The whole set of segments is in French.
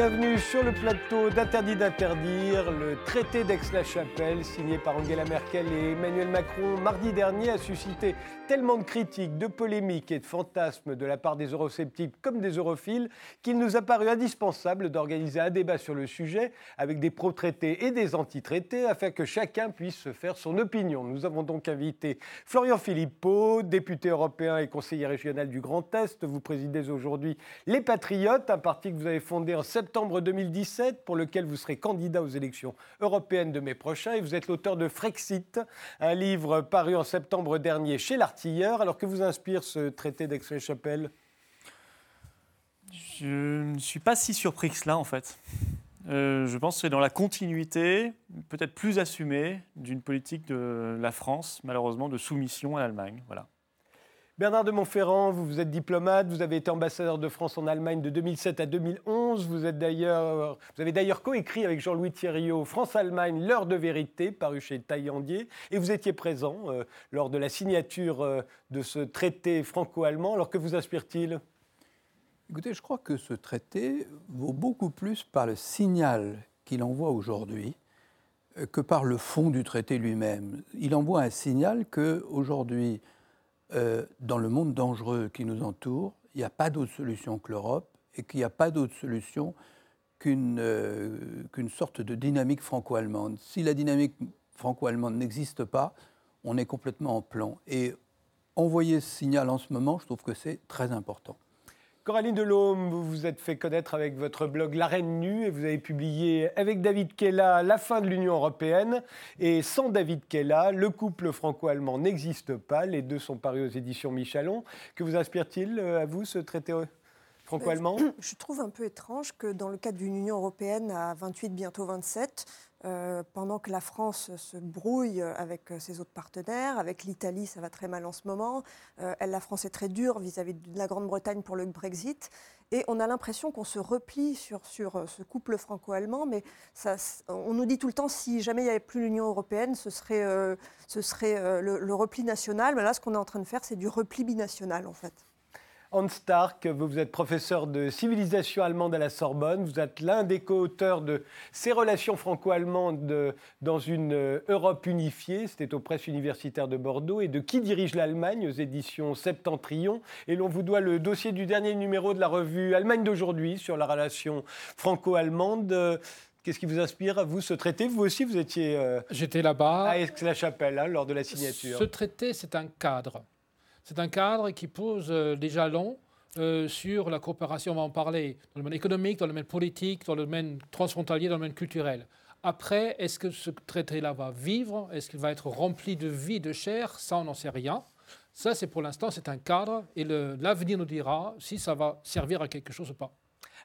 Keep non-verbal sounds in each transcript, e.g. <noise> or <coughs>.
Bienvenue sur le plateau d'Interdit d'interdire. Le traité d'Aix-la-Chapelle, signé par Angela Merkel et Emmanuel Macron mardi dernier, a suscité tellement de critiques, de polémiques et de fantasmes de la part des eurosceptiques comme des europhiles qu'il nous a paru indispensable d'organiser un débat sur le sujet avec des pro-traités et des anti-traités afin que chacun puisse se faire son opinion. Nous avons donc invité Florian Philippot, député européen et conseiller régional du Grand Est. Vous présidez aujourd'hui Les Patriotes, un parti que vous avez fondé en septembre 2017, pour lequel vous serez candidat aux élections européennes de mai prochain. Et vous êtes l'auteur de Frexit, un livre paru en septembre dernier chez l'Artilleur. Alors que vous inspire ce traité d'Aix-les-Chapelles Je ne suis pas si surpris que cela, en fait. Euh, je pense que c'est dans la continuité, peut-être plus assumée, d'une politique de la France, malheureusement, de soumission à l'Allemagne. Voilà. Bernard de Montferrand, vous, êtes diplomate, vous avez été ambassadeur de France en Allemagne de 2007 à 2011. Vous, êtes d'ailleurs, vous avez d'ailleurs coécrit avec Jean-Louis Thierryot France-Allemagne, l'heure de vérité, paru chez Taillandier. Et vous étiez présent euh, lors de la signature euh, de ce traité franco-allemand. Alors que vous inspire-t-il? Écoutez, je crois que ce traité vaut beaucoup plus par le signal qu'il envoie aujourd'hui euh, que par le fond du traité lui-même. Il envoie un signal que aujourd'hui euh, dans le monde dangereux qui nous entoure, il n'y a pas d'autre solution que l'Europe et qu'il n'y a pas d'autre solution euh, qu'une sorte de dynamique franco-allemande. Si la dynamique franco-allemande n'existe pas, on est complètement en plan. Et envoyer ce signal en ce moment, je trouve que c'est très important. Coraline Delhomme, vous vous êtes fait connaître avec votre blog La Reine Nue et vous avez publié avec David Kella La fin de l'Union européenne. Et sans David Kella, le couple franco-allemand n'existe pas. Les deux sont parus aux éditions Michalon. Que vous inspire-t-il euh, à vous ce traité franco-allemand? Je trouve un peu étrange que dans le cadre d'une Union européenne à 28, bientôt 27, euh, pendant que la France se brouille avec ses autres partenaires, avec l'Italie, ça va très mal en ce moment. Euh, la France est très dure vis-à-vis de la Grande-Bretagne pour le Brexit. Et on a l'impression qu'on se replie sur, sur euh, ce couple franco-allemand, mais on nous dit tout le temps si jamais il n'y avait plus l'Union européenne, ce serait, ce serait le, le repli national. Mais là, ce qu'on est en train de faire, c'est du repli binational, en fait. Hans Stark, vous êtes professeur de civilisation allemande à la Sorbonne. Vous êtes l'un des co-auteurs de ces relations franco-allemandes dans une euh, Europe unifiée. C'était aux presses universitaires de Bordeaux. Et de Qui dirige l'Allemagne aux éditions Septentrion. Et l'on vous doit le dossier du dernier numéro de la revue Allemagne d'aujourd'hui sur la relation franco-allemande. Qu'est-ce qui vous inspire à vous ce traité? Vous aussi, vous étiez euh, J'étais là-bas. à Aix-la-Chapelle hein, lors de la signature. Ce traité, c'est un cadre. C'est un cadre qui pose euh, des jalons euh, sur la coopération, on va en parler, dans le domaine économique, dans le domaine politique, dans le domaine transfrontalier, dans le domaine culturel. Après, est-ce que ce traité-là va vivre? Est-ce qu'il va être rempli de vie, de chair? Ça, on n'en sait rien. Ça, c'est pour l'instant, c'est un cadre et l'avenir nous dira si ça va servir à quelque chose ou pas.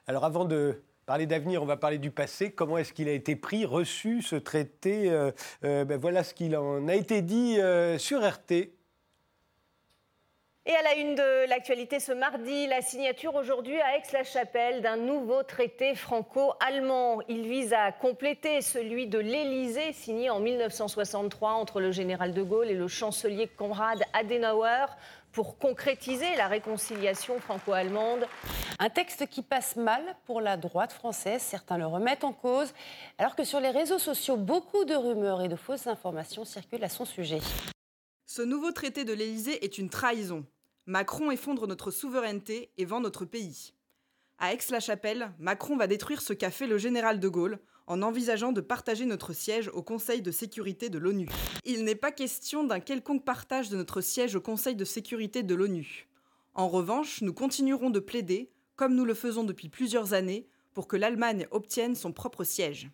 Alors avant de parler d'avenir, on va parler du passé. Comment est-ce qu'il a été pris, reçu ce traité euh, ben Voilà ce qu'il en a été dit sur RT et à la une de l'actualité ce mardi, la signature aujourd'hui à Aix-la-Chapelle d'un nouveau traité franco-allemand. Il vise à compléter celui de l'Élysée signé en 1963 entre le général de Gaulle et le chancelier Konrad Adenauer pour concrétiser la réconciliation franco-allemande. Un texte qui passe mal pour la droite française, certains le remettent en cause, alors que sur les réseaux sociaux, beaucoup de rumeurs et de fausses informations circulent à son sujet. Ce nouveau traité de l'Élysée est une trahison. Macron effondre notre souveraineté et vend notre pays. À Aix-la-Chapelle, Macron va détruire ce qu'a fait le général de Gaulle en envisageant de partager notre siège au Conseil de sécurité de l'ONU. Il n'est pas question d'un quelconque partage de notre siège au Conseil de sécurité de l'ONU. En revanche, nous continuerons de plaider, comme nous le faisons depuis plusieurs années, pour que l'Allemagne obtienne son propre siège.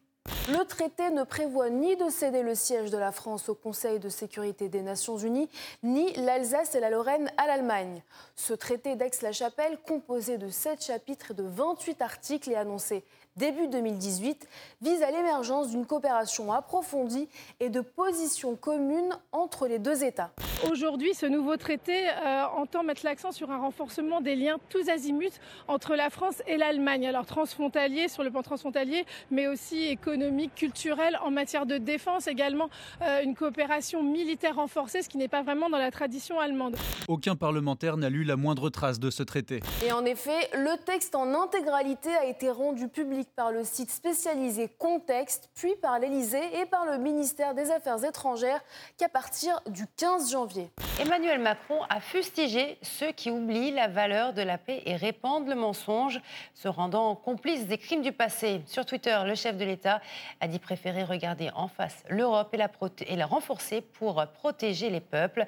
Le traité ne prévoit ni de céder le siège de la France au Conseil de sécurité des Nations Unies, ni l'Alsace et la Lorraine à l'Allemagne. Ce traité d'Aix-la-Chapelle, composé de 7 chapitres et de 28 articles, est annoncé début 2018, vise à l'émergence d'une coopération approfondie et de positions communes entre les deux États. Aujourd'hui, ce nouveau traité euh, entend mettre l'accent sur un renforcement des liens tous azimuts entre la France et l'Allemagne, alors transfrontalier sur le plan transfrontalier, mais aussi économique culturelle, en matière de défense également, euh, une coopération militaire renforcée, ce qui n'est pas vraiment dans la tradition allemande. Aucun parlementaire n'a lu la moindre trace de ce traité. Et en effet, le texte en intégralité a été rendu public par le site spécialisé Contexte, puis par l'Élysée et par le ministère des Affaires étrangères qu'à partir du 15 janvier. Emmanuel Macron a fustigé ceux qui oublient la valeur de la paix et répandent le mensonge, se rendant complice des crimes du passé. Sur Twitter, le chef de l'État a dit préférer regarder en face l'Europe et la renforcer pour protéger les peuples.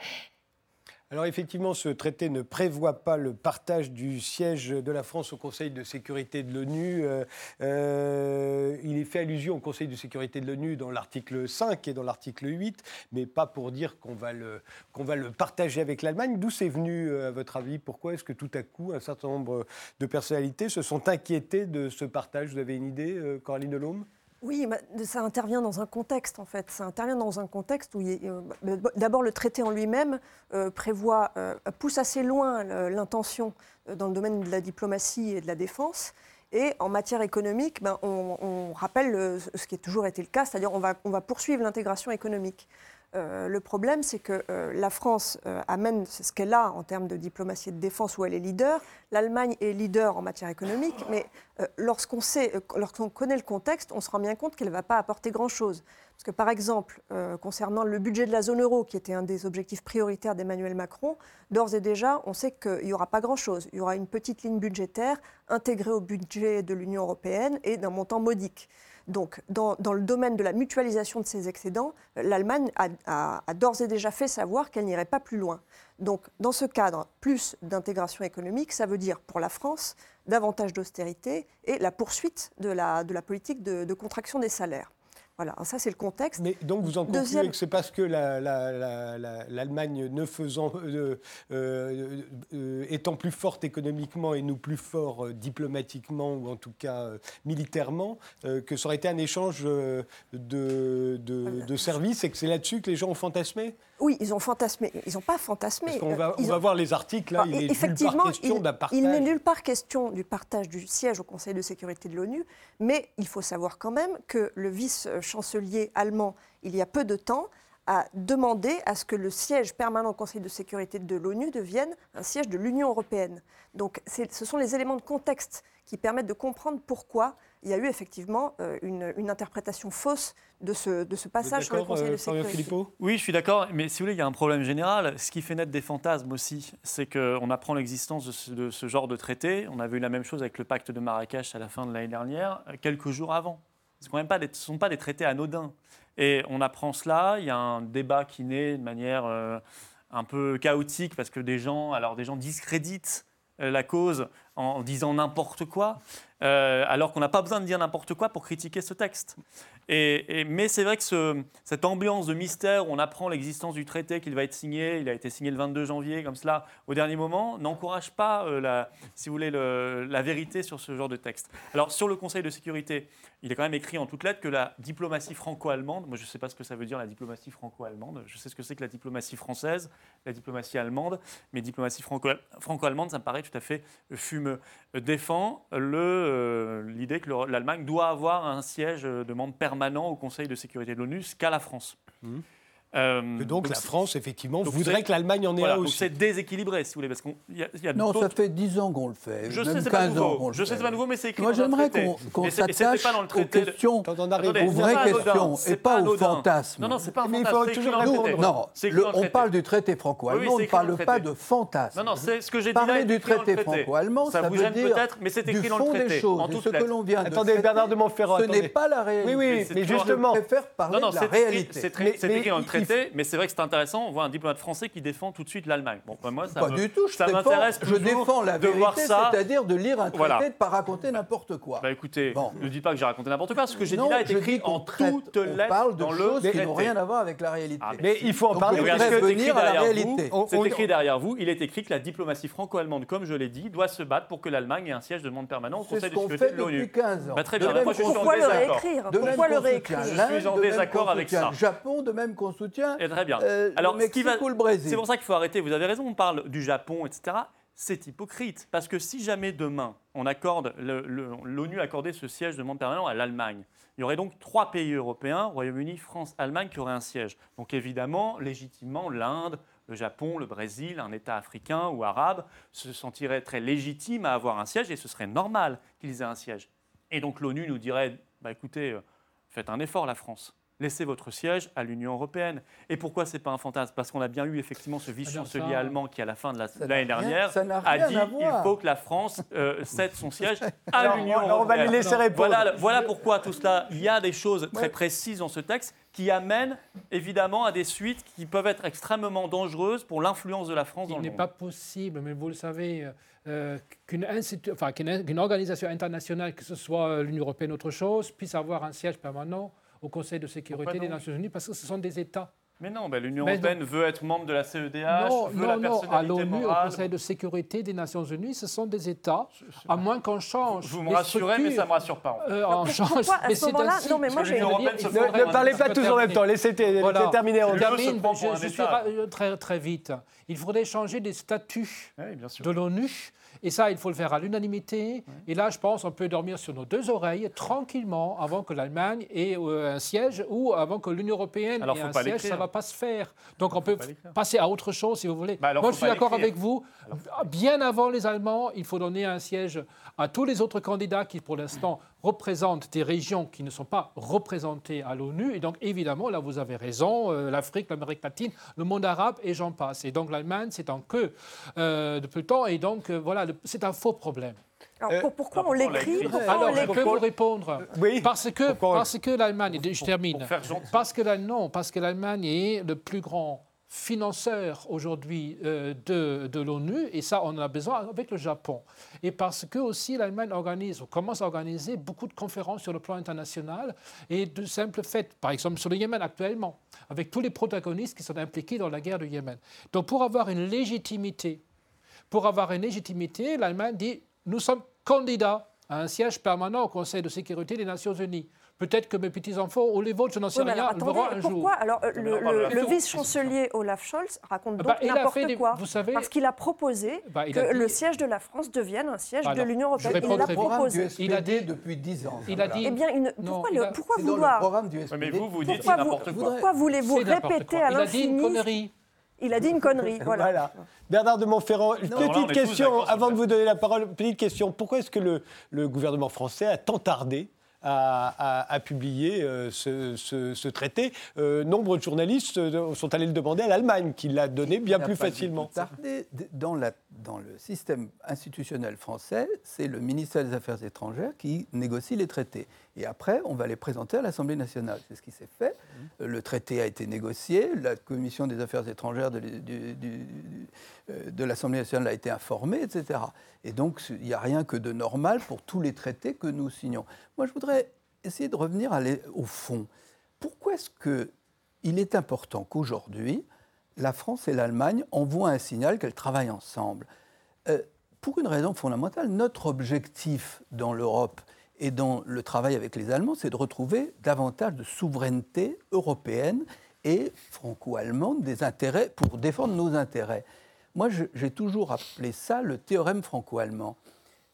Alors effectivement, ce traité ne prévoit pas le partage du siège de la France au Conseil de sécurité de l'ONU. Euh, euh, il est fait allusion au Conseil de sécurité de l'ONU dans l'article 5 et dans l'article 8, mais pas pour dire qu'on va, le, qu'on va le partager avec l'Allemagne. D'où c'est venu, euh, à votre avis? Pourquoi est-ce que tout à coup, un certain nombre de personnalités se sont inquiétées de ce partage? Vous avez une idée, Coraline Delhomme? Oui, ça intervient dans un contexte en fait. Ça intervient dans un contexte où euh, d'abord le traité en lui-même euh, prévoit, euh, pousse assez loin l'intention dans le domaine de la diplomatie et de la défense. Et en matière économique, ben, on, rappelle ce qui a toujours été le cas, c'est-à-dire on va, poursuivre l'intégration économique. Le problème, c'est que la France amène ce qu'elle a en termes de diplomatie et de défense où elle est leader. L'Allemagne est leader en matière économique, mais lorsqu'on sait, lorsqu'on connaît le contexte, on se rend bien compte qu'elle ne va pas apporter grand-chose. Parce que par exemple, concernant le budget de la zone euro, qui était un des objectifs prioritaires d'Emmanuel Macron, d'ores et déjà, on sait qu'il n'y aura pas grand-chose. Il y aura une petite ligne budgétaire intégrée au budget de l'Union européenne et d'un montant modique. Donc, dans, le domaine de la mutualisation de ces excédents, l'Allemagne a, d'ores et déjà fait savoir qu'elle n'irait pas plus loin. Donc, dans ce cadre, plus d'intégration économique, ça veut dire pour la France davantage d'austérité et la poursuite de la, politique de contraction des salaires. Voilà, ça c'est le contexte. Mais donc vous en concluez que c'est parce que l'Allemagne ne faisant, euh, euh, euh, étant plus forte économiquement et nous plus forts diplomatiquement ou en tout cas militairement, que ça aurait été un échange de, de services et que c'est là-dessus que les gens ont fantasmé? Oui, ils ont fantasmé. Ils n'ont pas fantasmé. on va, on va voir les articles, là, il n'est nulle part question d'un partage. Il n'est nulle part question du partage du siège au Conseil de sécurité de l'ONU, mais il faut savoir quand même que le vice-chancelier allemand, il y a peu de temps, a demandé à ce que le siège permanent au Conseil de sécurité de l'ONU devienne un siège de l'Union européenne. Donc ce sont les éléments de contexte qui permettent de comprendre pourquoi il y a eu effectivement euh, une, interprétation fausse de ce, de ce passage sur le Conseil de euh, sécurité. Oui, je suis d'accord, mais si vous voulez, il y a un problème général. Ce qui fait naître des fantasmes aussi, c'est qu'on apprend l'existence de, ce, genre de traité. On avait eu la même chose avec le pacte de Marrakech à la fin de l'année dernière, euh, quelques jours avant. Ce ne sont pas des traités anodins. Et on apprend cela, il y a un débat qui naît de manière un peu chaotique parce que des gens, alors des gens discréditent la cause en disant n'importe quoi. Euh, alors qu'on n'a pas besoin de dire n'importe quoi pour critiquer ce texte. Et, mais c'est vrai que cette ambiance de mystère où on apprend l'existence du traité, qu'il va être signé, il a été signé le 22 janvier, comme cela, au dernier moment, n'encourage pas, euh, si vous voulez, la vérité sur ce genre de texte. Alors, sur le Conseil de sécurité, il est quand même écrit en toutes lettres que la diplomatie franco-allemande, moi je ne sais pas ce que ça veut dire la diplomatie franco-allemande, je sais ce que c'est que la diplomatie française, la diplomatie allemande, mais diplomatie franco-allemande, ça me paraît tout à fait fumeux. Défend l'idée que l'Allemagne doit avoir un siège de membre permanent au Conseil de sécurité de l'ONU, ce qu'a la France. Mmh. Euh, donc, la France, effectivement, voudrait que l'Allemagne en ait un aussi. C'est déséquilibré, si vous voulez, parce qu'on y a, y a Non, ça fait 10 ans qu'on le fait. Je sais, c'est pas nouveau. Je sais, c'est pas nouveau, mais c'est écrit Moi, j'aimerais qu'on s'attache aux questions, aux vraies questions, et pas aux fantasmes. Non, non, c'est pas un fantasme. Il faut toujours répondre. Non, on parle du traité franco-allemand, on ne parle pas de fantasme. Non, non, c'est ce que j'ai dit Parler du traité franco-allemand, ça veut dire peut-être, mais c'est écrit dans le traité. de ce que l'on vient de Attendez, Bernard de Montferrand. Ce n'est pas la réalité. Oui, oui, mais justement. Je préfère parler de la réalité. C'est écrit dans le traité, mais c'est vrai que c'est intéressant, on voit un diplomate français qui défend tout de suite l'Allemagne. Bon, ben, moi, ça pas du tout. Je ça m'intéresse Je défends la vérité, c'est-à-dire de lire un traité, de ne pas raconter n'importe quoi. Bah écoutez, ne dites pas que j'ai raconté n'importe quoi. Ce que j'ai dit là est écrit en toutes lettres parle de choses qui n'ont rien à voir avec la réalité. Ah, mais il faut en parler. venir à la réalité. C'est écrit derrière vous. Il est écrit que la diplomatie franco-allemande, comme je l'ai dit, doit se battre pour que l'Allemagne ait un siège de monde permanent au Conseil de sécurité de l'ONU. Bah, très bien. Moi, je suis en désaccord. Pourquoi le réécrire Je suis en désaccord avec ça. Japon, de même qu'on soutient. Très bien. Alors, ce qui va c'est pour ça qu'il faut arrêter. Vous avez raison, on parle du Japon, etc. c'est hypocrite. Parce que si jamais demain, on accorde, l'ONU accordait ce siège de membre permanent à l'Allemagne, il y aurait donc trois pays européens, Royaume-Uni, France, Allemagne, qui auraient un siège. Donc évidemment, légitimement, l'Inde, le Japon, le Brésil, un État africain ou arabe se sentiraient très légitimes à avoir un siège et ce serait normal qu'ils aient un siège. Et donc l'ONU nous dirait, bah, écoutez, euh, faites un effort la France laissez votre siège à l'Union européenne. Et pourquoi c'est pas un fantasme? Parce qu'on a bien eu effectivement ce vice-chancelier allemand qui, à la fin de l'année dernière, a dit il faut que la France euh, cède son <laughs> siège à l'Union européenne. on va lui laisser répondre. Voilà, voilà pourquoi tout cela. Il y a des choses très précises dans ce texte qui amènent évidemment à des suites qui peuvent être extrêmement dangereuses pour l'influence de la France dans le monde. Il n'est pas possible, mais vous le savez. Euh, qu'une enfin, organisation internationale, que ce soit l'Union européenne ou autre chose, puisse avoir un siège permanent au Conseil de sécurité des Nations Unies parce que ce sont des États. Mais non, ben l'Union européenne veut être membre de la CEDH, non, veut non, la non, à l'ONU, au Conseil de sécurité des Nations Unies, ce sont des États, à moins qu'on change. Vous me rassurez, mais ça ne me rassure pas. Euh, on change. À ce moment-là Non, mais moi, j'ai Ne, parlez pas tous en même temps, laissez voilà. terminer. On termine, je, je suis très, très vite. Il faudrait changer des statuts de l'ONU et ça, il faut le faire à l'unanimité. Et là, je pense, on peut dormir sur nos deux oreilles tranquillement avant que l'Allemagne ait euh, un siège ou avant que l'Union européenne ait un siège. Ça ne va pas se faire. Donc, on peut passer à autre chose si vous voulez. Bah, Moi, je suis d'accord avec vous. Bien avant les Allemands, il faut donner un siège à tous les autres candidats qui, pour l'instant, représentent des régions qui ne sont pas représentées à l'ONU. Et donc, évidemment, là, vous avez raison, euh, l'Afrique, l'Amérique latine, le monde arabe, et j'en passe. Et donc, l'Allemagne, c'est en queue euh, depuis le temps. Et donc, euh, voilà, c'est un faux problème. Alors, pourquoi on l'écrit Alors, je peux vous répondre. Oui. Parce que, parce que l'Allemagne, je termine, parce que la, non, parce que l'Allemagne est le plus grand financeur aujourd'hui euh, de, de l'ONU, et ça, on en a besoin avec le Japon. Et parce que aussi l'Allemagne organise, ou commence à organiser beaucoup de conférences sur le plan international, et de simples faits, par exemple sur le Yémen actuellement, avec tous les protagonistes qui sont impliqués dans la guerre du Yémen. Donc pour avoir une légitimité, pour avoir une légitimité, l'Allemagne dit, nous sommes candidats à un siège permanent au Conseil de sécurité des Nations Unies. Peut-être que mes petits-enfants ou les vôtres, je n'en sais rien, le verront un pourquoi jour. Alors, le, vice-chancelier Olaf Scholz raconte bah, donc n'importe quoi. Vous savez, parce qu'il a proposé bah, que le siège de la France devienne un siège de l'Union européenne. Il l'a proposé. Il a dit depuis 10 ans. Il a dit. Eh bien, une, pourquoi, le, pourquoi vouloir dans le programme du SPD. Mais vous, vous dites n'importe quoi. Pourquoi voulez-vous répéter à l'infini il a dit une connerie. <laughs> Voilà. Bernard de Montferrand, une petite question, avant de vous donner la parole, petite question. Pourquoi est-ce que le, le gouvernement français a tant tardé à, publier euh, ce, traité. Euh, nombre de journalistes euh, sont allés le demander à l'Allemagne, qui l'a donné bien plus facilement. Dans, la, dans le système institutionnel français, c'est le ministère des Affaires étrangères qui négocie les traités. Et après, on va les présenter à l'Assemblée nationale. C'est ce qui s'est fait. Mmh. Le traité a été négocié. La commission des affaires étrangères de, de l'Assemblée nationale a été informée, etc. Et donc, il n'y a rien que de normal pour tous les traités que nous signons. Moi, je voudrais essayer de revenir au fond. Pourquoi est-ce qu'il est important qu'aujourd'hui, la France et l'Allemagne envoient un signal qu'elles travaillent ensemble? Euh, Pour une raison fondamentale, notre objectif dans l'Europe et dans le travail avec les Allemands, c'est de retrouver davantage de souveraineté européenne et franco-allemande des intérêts pour défendre nos intérêts. Moi, j'ai toujours appelé ça le théorème franco-allemand.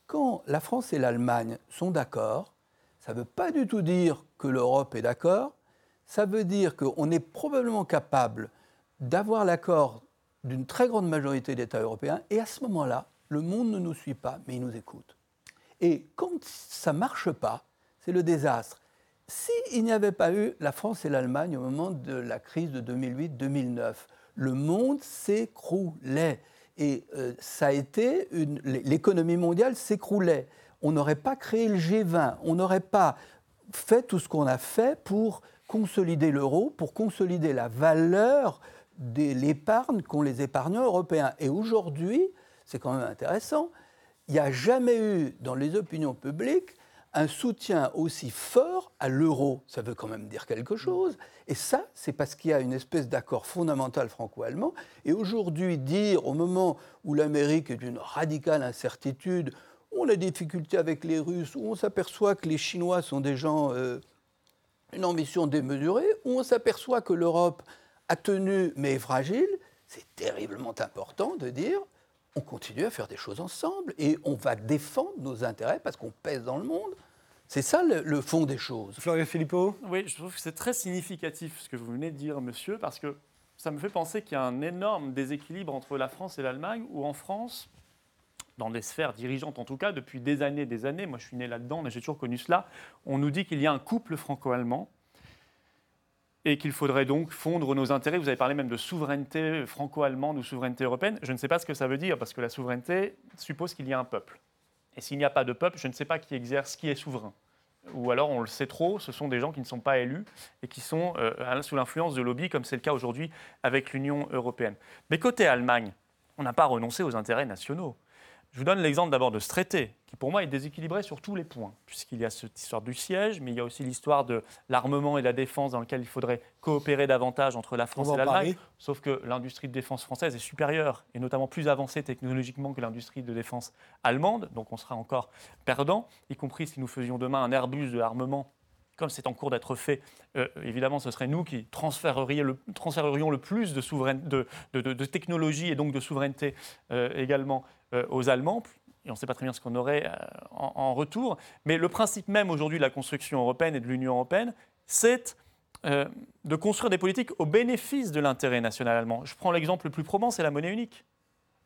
Quand la France et l'Allemagne sont d'accord, ça ne veut pas du tout dire que l'Europe est d'accord, ça veut dire qu'on est probablement capable d'avoir l'accord d'une très grande majorité d'États européens, et à ce moment-là, le monde ne nous suit pas, mais il nous écoute. Et quand ça ne marche pas, c'est le désastre. S'il n'y avait pas eu la France et l'Allemagne au moment de la crise de 2008-2009, le monde s'écroulait. Et euh, ça a été l'économie mondiale s'écroulait. On n'aurait pas créé le G20, on n'aurait pas fait tout ce qu'on a fait pour consolider l'euro, pour consolider la valeur de l'épargne qu'ont les épargnants européens. Et aujourd'hui, c'est quand même intéressant, il n'y a jamais eu dans les opinions publiques un soutien aussi fort à l'euro. Ça veut quand même dire quelque chose. Et ça, c'est parce qu'il y a une espèce d'accord fondamental franco-allemand. Et aujourd'hui, dire au moment où l'Amérique est d'une radicale incertitude, où on a des difficultés avec les Russes, où on s'aperçoit que les Chinois sont des gens, euh, une ambition démesurée, où on s'aperçoit que l'Europe a tenu mais est fragile, c'est terriblement important de dire on continue à faire des choses ensemble et on va défendre nos intérêts parce qu'on pèse dans le monde. C'est ça le, le fond des choses. Florian Philippot Oui, je trouve que c'est très significatif ce que vous venez de dire, monsieur, parce que ça me fait penser qu'il y a un énorme déséquilibre entre la France et l'Allemagne, où en France, dans des sphères dirigeantes en tout cas, depuis des années des années, moi je suis né là-dedans, mais j'ai toujours connu cela, on nous dit qu'il y a un couple franco-allemand et qu'il faudrait donc fondre nos intérêts. Vous avez parlé même de souveraineté franco-allemande ou souveraineté européenne. Je ne sais pas ce que ça veut dire, parce que la souveraineté suppose qu'il y a un peuple. Et s'il n'y a pas de peuple, je ne sais pas qui exerce, qui est souverain. Ou alors, on le sait trop, ce sont des gens qui ne sont pas élus et qui sont euh, sous l'influence de lobbies, comme c'est le cas aujourd'hui avec l'Union européenne. Mais côté Allemagne, on n'a pas renoncé aux intérêts nationaux. Je vous donne l'exemple d'abord de ce traité, qui pour moi est déséquilibré sur tous les points, puisqu'il y a cette histoire du siège, mais il y a aussi l'histoire de l'armement et la défense dans lequel il faudrait coopérer davantage entre la France et l'Allemagne. Sauf que l'industrie de défense française est supérieure, et notamment plus avancée technologiquement que l'industrie de défense allemande, donc on sera encore perdant, y compris si nous faisions demain un Airbus de l'armement comme c'est en cours d'être fait, euh, évidemment, ce serait nous qui transférerions le, transférerions le plus de, de, de- de- de technologie et donc de souveraineté euh, également aux Allemands. Et on ne sait pas très bien ce qu'on aurait euh, en, retour. Mais le principe même aujourd'hui de la construction européenne et de l'Union européenne, c'est euh, de construire des politiques au bénéfice de l'intérêt national allemand. Je prends l'exemple le plus probant, c'est la monnaie unique.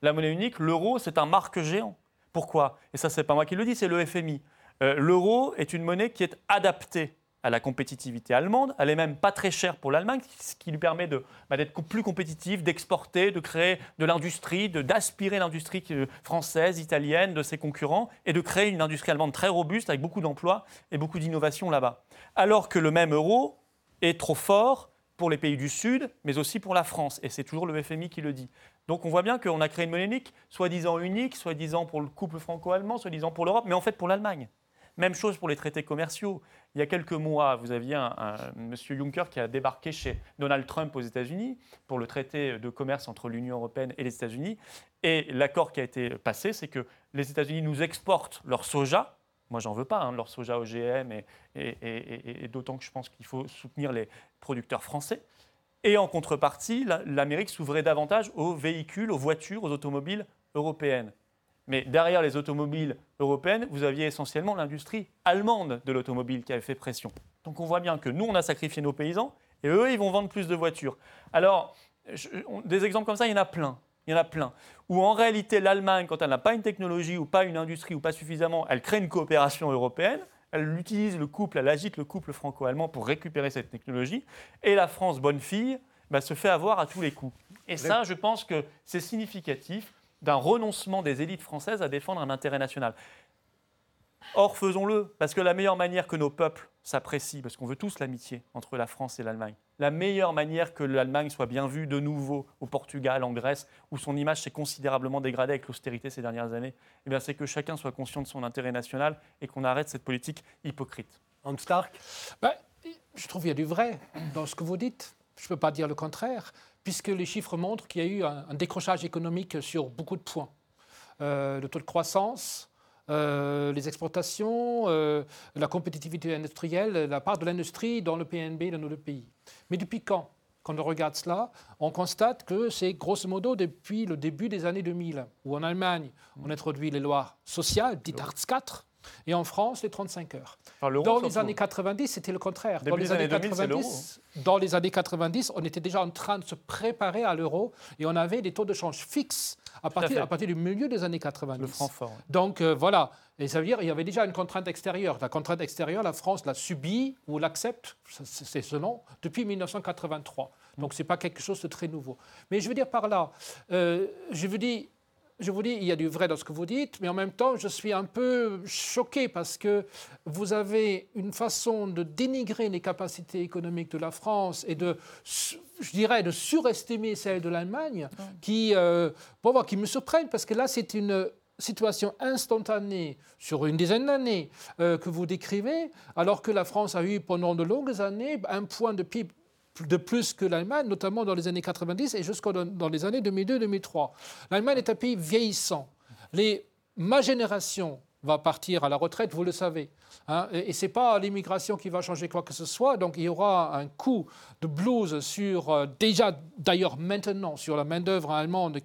La monnaie unique, l'euro, c'est un marque géant. Pourquoi? Et ça, c'est pas moi qui le dis, c'est le FMI. Euh, l'euro est une monnaie qui est adaptée à la compétitivité allemande. Elle est même pas très chère pour l'Allemagne, ce qui lui permet bah, d'être plus compétitive, d'exporter, de créer de l'industrie, d'aspirer l'industrie euh, française, italienne de ses concurrents et de créer une industrie allemande très robuste avec beaucoup d'emplois et beaucoup d'innovation là-bas. Alors que le même euro est trop fort pour les pays du Sud, mais aussi pour la France. Et c'est toujours le FMI qui le dit. Donc on voit bien qu'on a créé une monnaie unique, soi-disant unique, soi-disant pour le couple franco-allemand, soi-disant pour l'Europe, mais en fait pour l'Allemagne. Même chose pour les traités commerciaux. Il y a quelques mois, vous aviez un, monsieur Juncker qui a débarqué chez Donald Trump aux États-Unis pour le traité de commerce entre l'Union européenne et les États-Unis. Et l'accord qui a été passé, c'est que les États-Unis nous exportent leur soja. Moi, j'en veux pas, hein, leur soja OGM, et, et- d'autant que je pense qu'il faut soutenir les producteurs français. Et en contrepartie, la- l'Amérique s'ouvrait davantage aux véhicules, aux voitures, aux automobiles européennes. Mais derrière les automobiles européennes, vous aviez essentiellement l'industrie allemande de l'automobile qui avait fait pression. Donc on voit bien que nous, on a sacrifié nos paysans et eux, ils vont vendre plus de voitures. Alors, je- on- des exemples comme ça, il y en a plein. Il y en a plein. Où en réalité, l'Allemagne, quand elle n'a pas une technologie ou pas une industrie ou pas suffisamment, elle crée une coopération européenne. Elle utilise le couple, elle agite le couple franco-allemand pour récupérer cette technologie. Et la France, bonne fille, bah, se fait avoir à tous les coups. Et ça, je pense que c'est significatif d'un renoncement des élites françaises à défendre un intérêt national. Or, faisons-le, parce que la meilleure manière que nos peuples s'apprécient, parce qu'on veut tous l'amitié entre la France et l'Allemagne, la meilleure manière que l'Allemagne soit bien vue de nouveau au Portugal, en Grèce, où son image s'est considérablement dégradée avec l'austérité ces dernières années, eh bien, c'est que chacun soit conscient de son intérêt national et qu'on arrête cette politique hypocrite. Hans Stark? Ben, je trouve qu'il y a du vrai dans ce que vous dites. Je ne peux pas dire le contraire, puisque les chiffres montrent qu'il y a eu un, un décrochage économique sur beaucoup de points. Euh, le taux de croissance, euh, les exportations, euh, la compétitivité industrielle, la part de l'industrie dans le PNB de nos deux pays. Mais depuis quand quand on regarde cela, on constate que c'est grosso modo depuis le début des années 2000, où en Allemagne, on introduit les lois sociales, dites Hartz IV, et en France, les 35 heures. Enfin, Dans les années 90, c'était le contraire. Dans les années années 2000, c'est l'euro, 90, dans les années 90, on était déjà en train de se préparer à l'euro et on avait des taux de change fixes à partir, à partir du milieu des années 90. Le franc fort. Donc euh, voilà, et ça veut dire qu'il y avait déjà une contrainte extérieure. La contrainte extérieure, la France l'a subie ou l'accepte, c'est ce nom, depuis 1983. Donc ce n'est pas quelque chose de très nouveau. Mais je veux dire par là, euh, je vous dis, je vous dis, il y a du vrai dans ce que vous dites, mais en même temps, je suis un peu choqué parce que vous avez une façon de dénigrer les capacités économiques de la France et de, je dirais, de surestimer celles de l'Allemagne, qui, euh, qui me surprennent parce que là, c'est une situation instantanée sur une dizaine d'années euh, que vous décrivez, alors que la France a eu pendant de longues années un point de PIB de plus que l'Allemagne, notamment dans les années 90 et jusqu'à dans dans les années 2002-2003. L'Allemagne est un pays vieillissant. Les, ma génération va partir à la retraite, vous le savez. Hein. et ce n'est pas l'immigration qui va changer quoi que ce soit. Donc il y aura un coup de blues sur, euh, déjà d'ailleurs maintenant, sur la main-d'œuvre allemande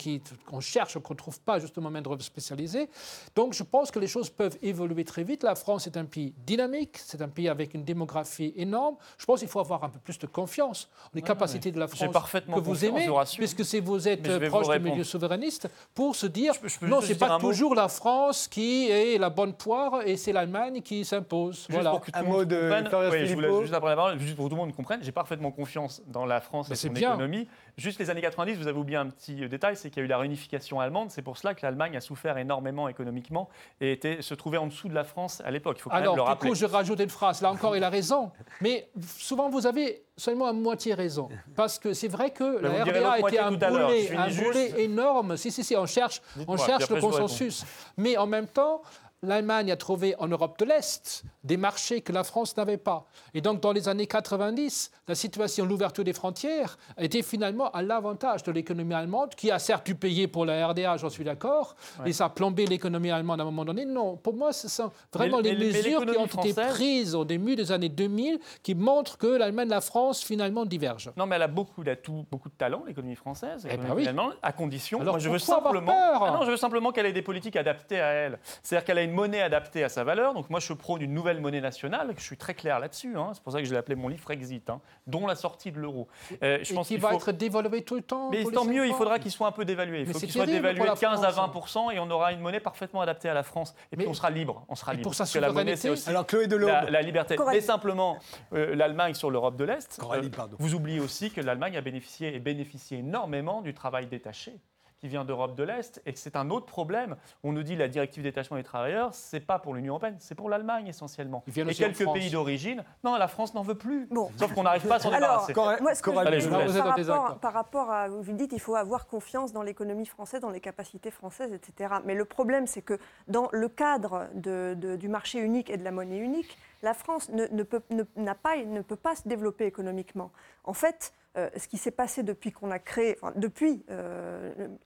qu'on cherche, qu'on ne trouve pas justement main-d'œuvre spécialisée. Donc je pense que les choses peuvent évoluer très vite. La France est un pays dynamique, c'est un pays avec une démographie énorme. Je pense qu'il faut avoir un peu plus de confiance en les capacités de la France que vous aimez, puisque vous êtes proche du milieu souverainiste, pour se dire non, ce n'est pas toujours la France qui est la bonne poire et c'est l'Allemagne qui s'impose. Voilà. Pour que un mot de oui, je voulais juste après la parole, juste pour que tout le monde comprenne, j'ai parfaitement confiance dans la France et son économie. Juste les années 90, vous avez oublié un petit détail, c'est qu'il y a eu la réunification allemande. C'est pour cela que l'Allemagne a souffert énormément économiquement et était, se trouvait en dessous de la France à l'époque. Il faut quand Alors, même le rappeler. du coup, je rajoute une phrase. Là encore, il a raison. Mais souvent, vous avez seulement à moitié raison. <laughs> Parce que c'est vrai que la RDA a été un boulet, un boulet énorme. Si, si, si, on cherche, on cherche le consensus. Mais en même temps, l'Allemagne a trouvé en Europe de l'Est des marchés que la France n'avait pas. Et donc, dans les années 90, la situation, l'ouverture des frontières était finalement à l'avantage de l'économie allemande, qui a certes dû payer pour la RDA, j'en suis d'accord, et ça a plombé l'économie allemande à un moment donné. Non, pour moi, ce sont vraiment les mesures qui ont été prises au début des années 2000 qui montrent que l'Allemagne la France, finalement, divergent. Non, mais elle a beaucoup d'atouts, beaucoup de talent, l'économie française, eh ben oui. à condition. Alors, je veux simplement, ah non, je veux simplement qu'elle ait des politiques adaptées à elle. C'est-à-dire qu'elle a une monnaie adaptée à sa valeur. Donc moi, je prône une nouvelle monnaie nationale. Je suis très clair là-dessus. Hein. C'est pour ça que je l'ai appelé mon livre Exit, hein, dont la sortie de l'euro. Euh, je pense qu'il va être dévalué tout le temps. Mais tant mieux, il faudra qu'il soit un peu dévalué. Il faut qu'il soit dévalué de 15 à 20 et on aura une monnaie parfaitement adaptée à la France. Et puis on sera libre. On sera libre. Pour sa la monnaie, c'est aussi Alors, Chloé la, la, liberté. Mais simplement, euh, l'Allemagne sur l'Europe de l'Est. Euh, vous oubliez aussi que l'Allemagne a bénéficié et bénéficié énormément du travail détaché qui vient d'Europe de l'Est, et c'est un autre problème. On nous dit la directive détachement des travailleurs, c'est pas pour l'Union européenne, c'est pour l'Allemagne essentiellement. Et quelques pays d'origine. Non, la France n'en veut plus. Bon. Sauf qu'on n'arrive pas à s'en débarrasser. Moi, ce que Allez, je vous par, rapport, par rapport à, vous dites, il faut avoir confiance dans l'économie française, dans les capacités françaises, etc. Mais le problème, c'est que dans le cadre de, du marché unique et de la monnaie unique, la France ne, ne, peut, ne, pas, ne peut pas se développer économiquement. En fait, euh, ce qui s'est passé depuis qu'on a créé, enfin, depuis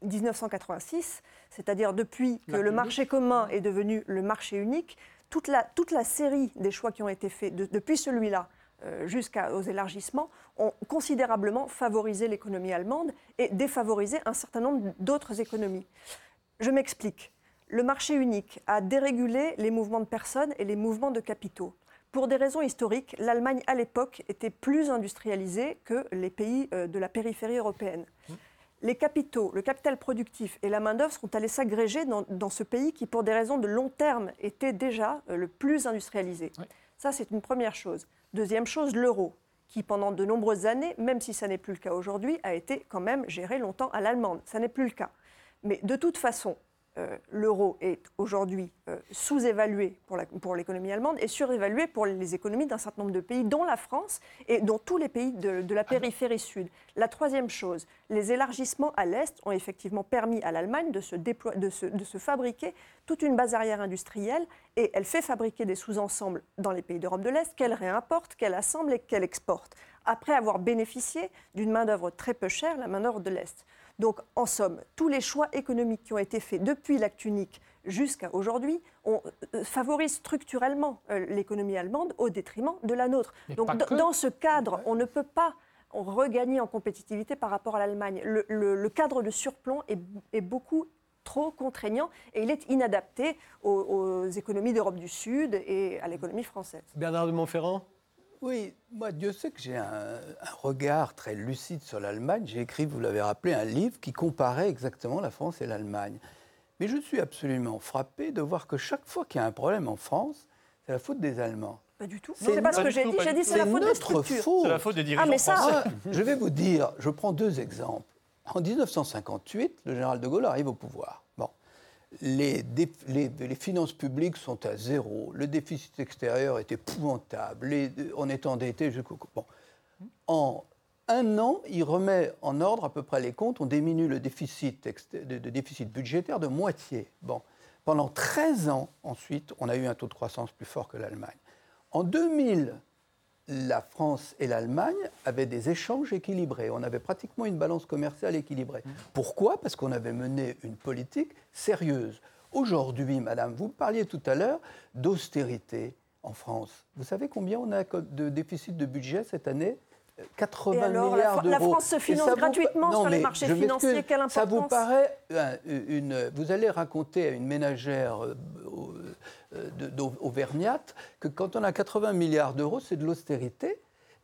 1986, euh, c'est-à-dire depuis que le marché commun est devenu le marché unique, toute la, toute la série des choix qui ont été faits depuis celui-là euh, jusqu'aux élargissements ont considérablement favorisé l'économie allemande et défavorisé un certain nombre d'autres économies. Je m'explique. Le marché unique a dérégulé les mouvements de personnes et les mouvements de capitaux. Pour des raisons historiques, l'Allemagne à l'époque était plus industrialisée que les pays euh, de la périphérie européenne. Mmh. Les capitaux, le capital productif et la main-d'œuvre sont allés s'agréger dans, ce pays qui, pour des raisons de long terme, était déjà euh, le plus industrialisé. Ça, c'est une première chose. Deuxième chose, l'euro, qui pendant de nombreuses années, même si ça n'est plus le cas aujourd'hui, a été quand même géré longtemps à l'allemande. Ça n'est plus le cas. Mais de toute façon, euh, l'euro est aujourd'hui euh, sous-évalué pour l'économie allemande et surévalué pour les économies d'un certain nombre de pays, dont la France et dont tous les pays de, la périphérie sud. La troisième chose, les élargissements à l'Est ont effectivement permis à l'Allemagne de se, de, se, fabriquer toute une base arrière industrielle et elle fait fabriquer des sous-ensembles dans les pays d'Europe de l'Est qu'elle réimporte, qu'elle assemble et qu'elle exporte, après avoir bénéficié d'une main-d'œuvre très peu chère, la main-d'œuvre de l'Est. Donc, en somme, tous les choix économiques qui ont été faits depuis l'acte unique jusqu'à aujourd'hui euh, favorisent structurellement euh, l'économie allemande au détriment de la nôtre. Donc, dans ce cadre, on ne peut pas regagner en compétitivité par rapport à l'Allemagne. Le, cadre de surplomb est, beaucoup trop contraignant et il est inadapté aux, aux économies d'Europe du Sud et à l'économie française. Bernard de Montferrand? Oui, moi, Dieu sait que j'ai un, regard très lucide sur l'Allemagne. J'ai écrit, vous l'avez rappelé, un livre qui comparait exactement la France et l'Allemagne. Mais je suis absolument frappé de voir que chaque fois qu'il y a un problème en France, c'est la faute des Allemands. Pas du tout. C'est pas ce que j'ai dit. J'ai dit c'est la faute des structures. C'est la faute des dirigeants ah, mais ça... français. je vais vous dire, je prends deux exemples. En 1958, le général de Gaulle arrive au pouvoir les, finances publiques sont à zéro, le déficit extérieur est épouvantable, on est endetté jusqu'au... Bon. En un an, il remet en ordre à peu près les comptes, on diminue le déficit, déficit budgétaire de moitié. Bon. Pendant 13 ans, ensuite, on a eu un taux de croissance plus fort que l'Allemagne. En 2000, la France et l'Allemagne avaient des échanges équilibrés. On avait pratiquement une balance commerciale équilibrée. Pourquoi? Parce qu'on avait mené une politique sérieuse. Aujourd'hui, madame, vous parliez tout à l'heure d'austérité en France. Vous savez combien on a de déficit de budget cette année? 80 Et alors, milliards la, d'euros. la France se finance vous- gratuitement Non, sur les marchés financiers. Quelle Ça vous importance? paraît euh, une, Vous allez raconter à une ménagère auvergnate que quand on a 80 milliards d'euros, c'est de l'austérité.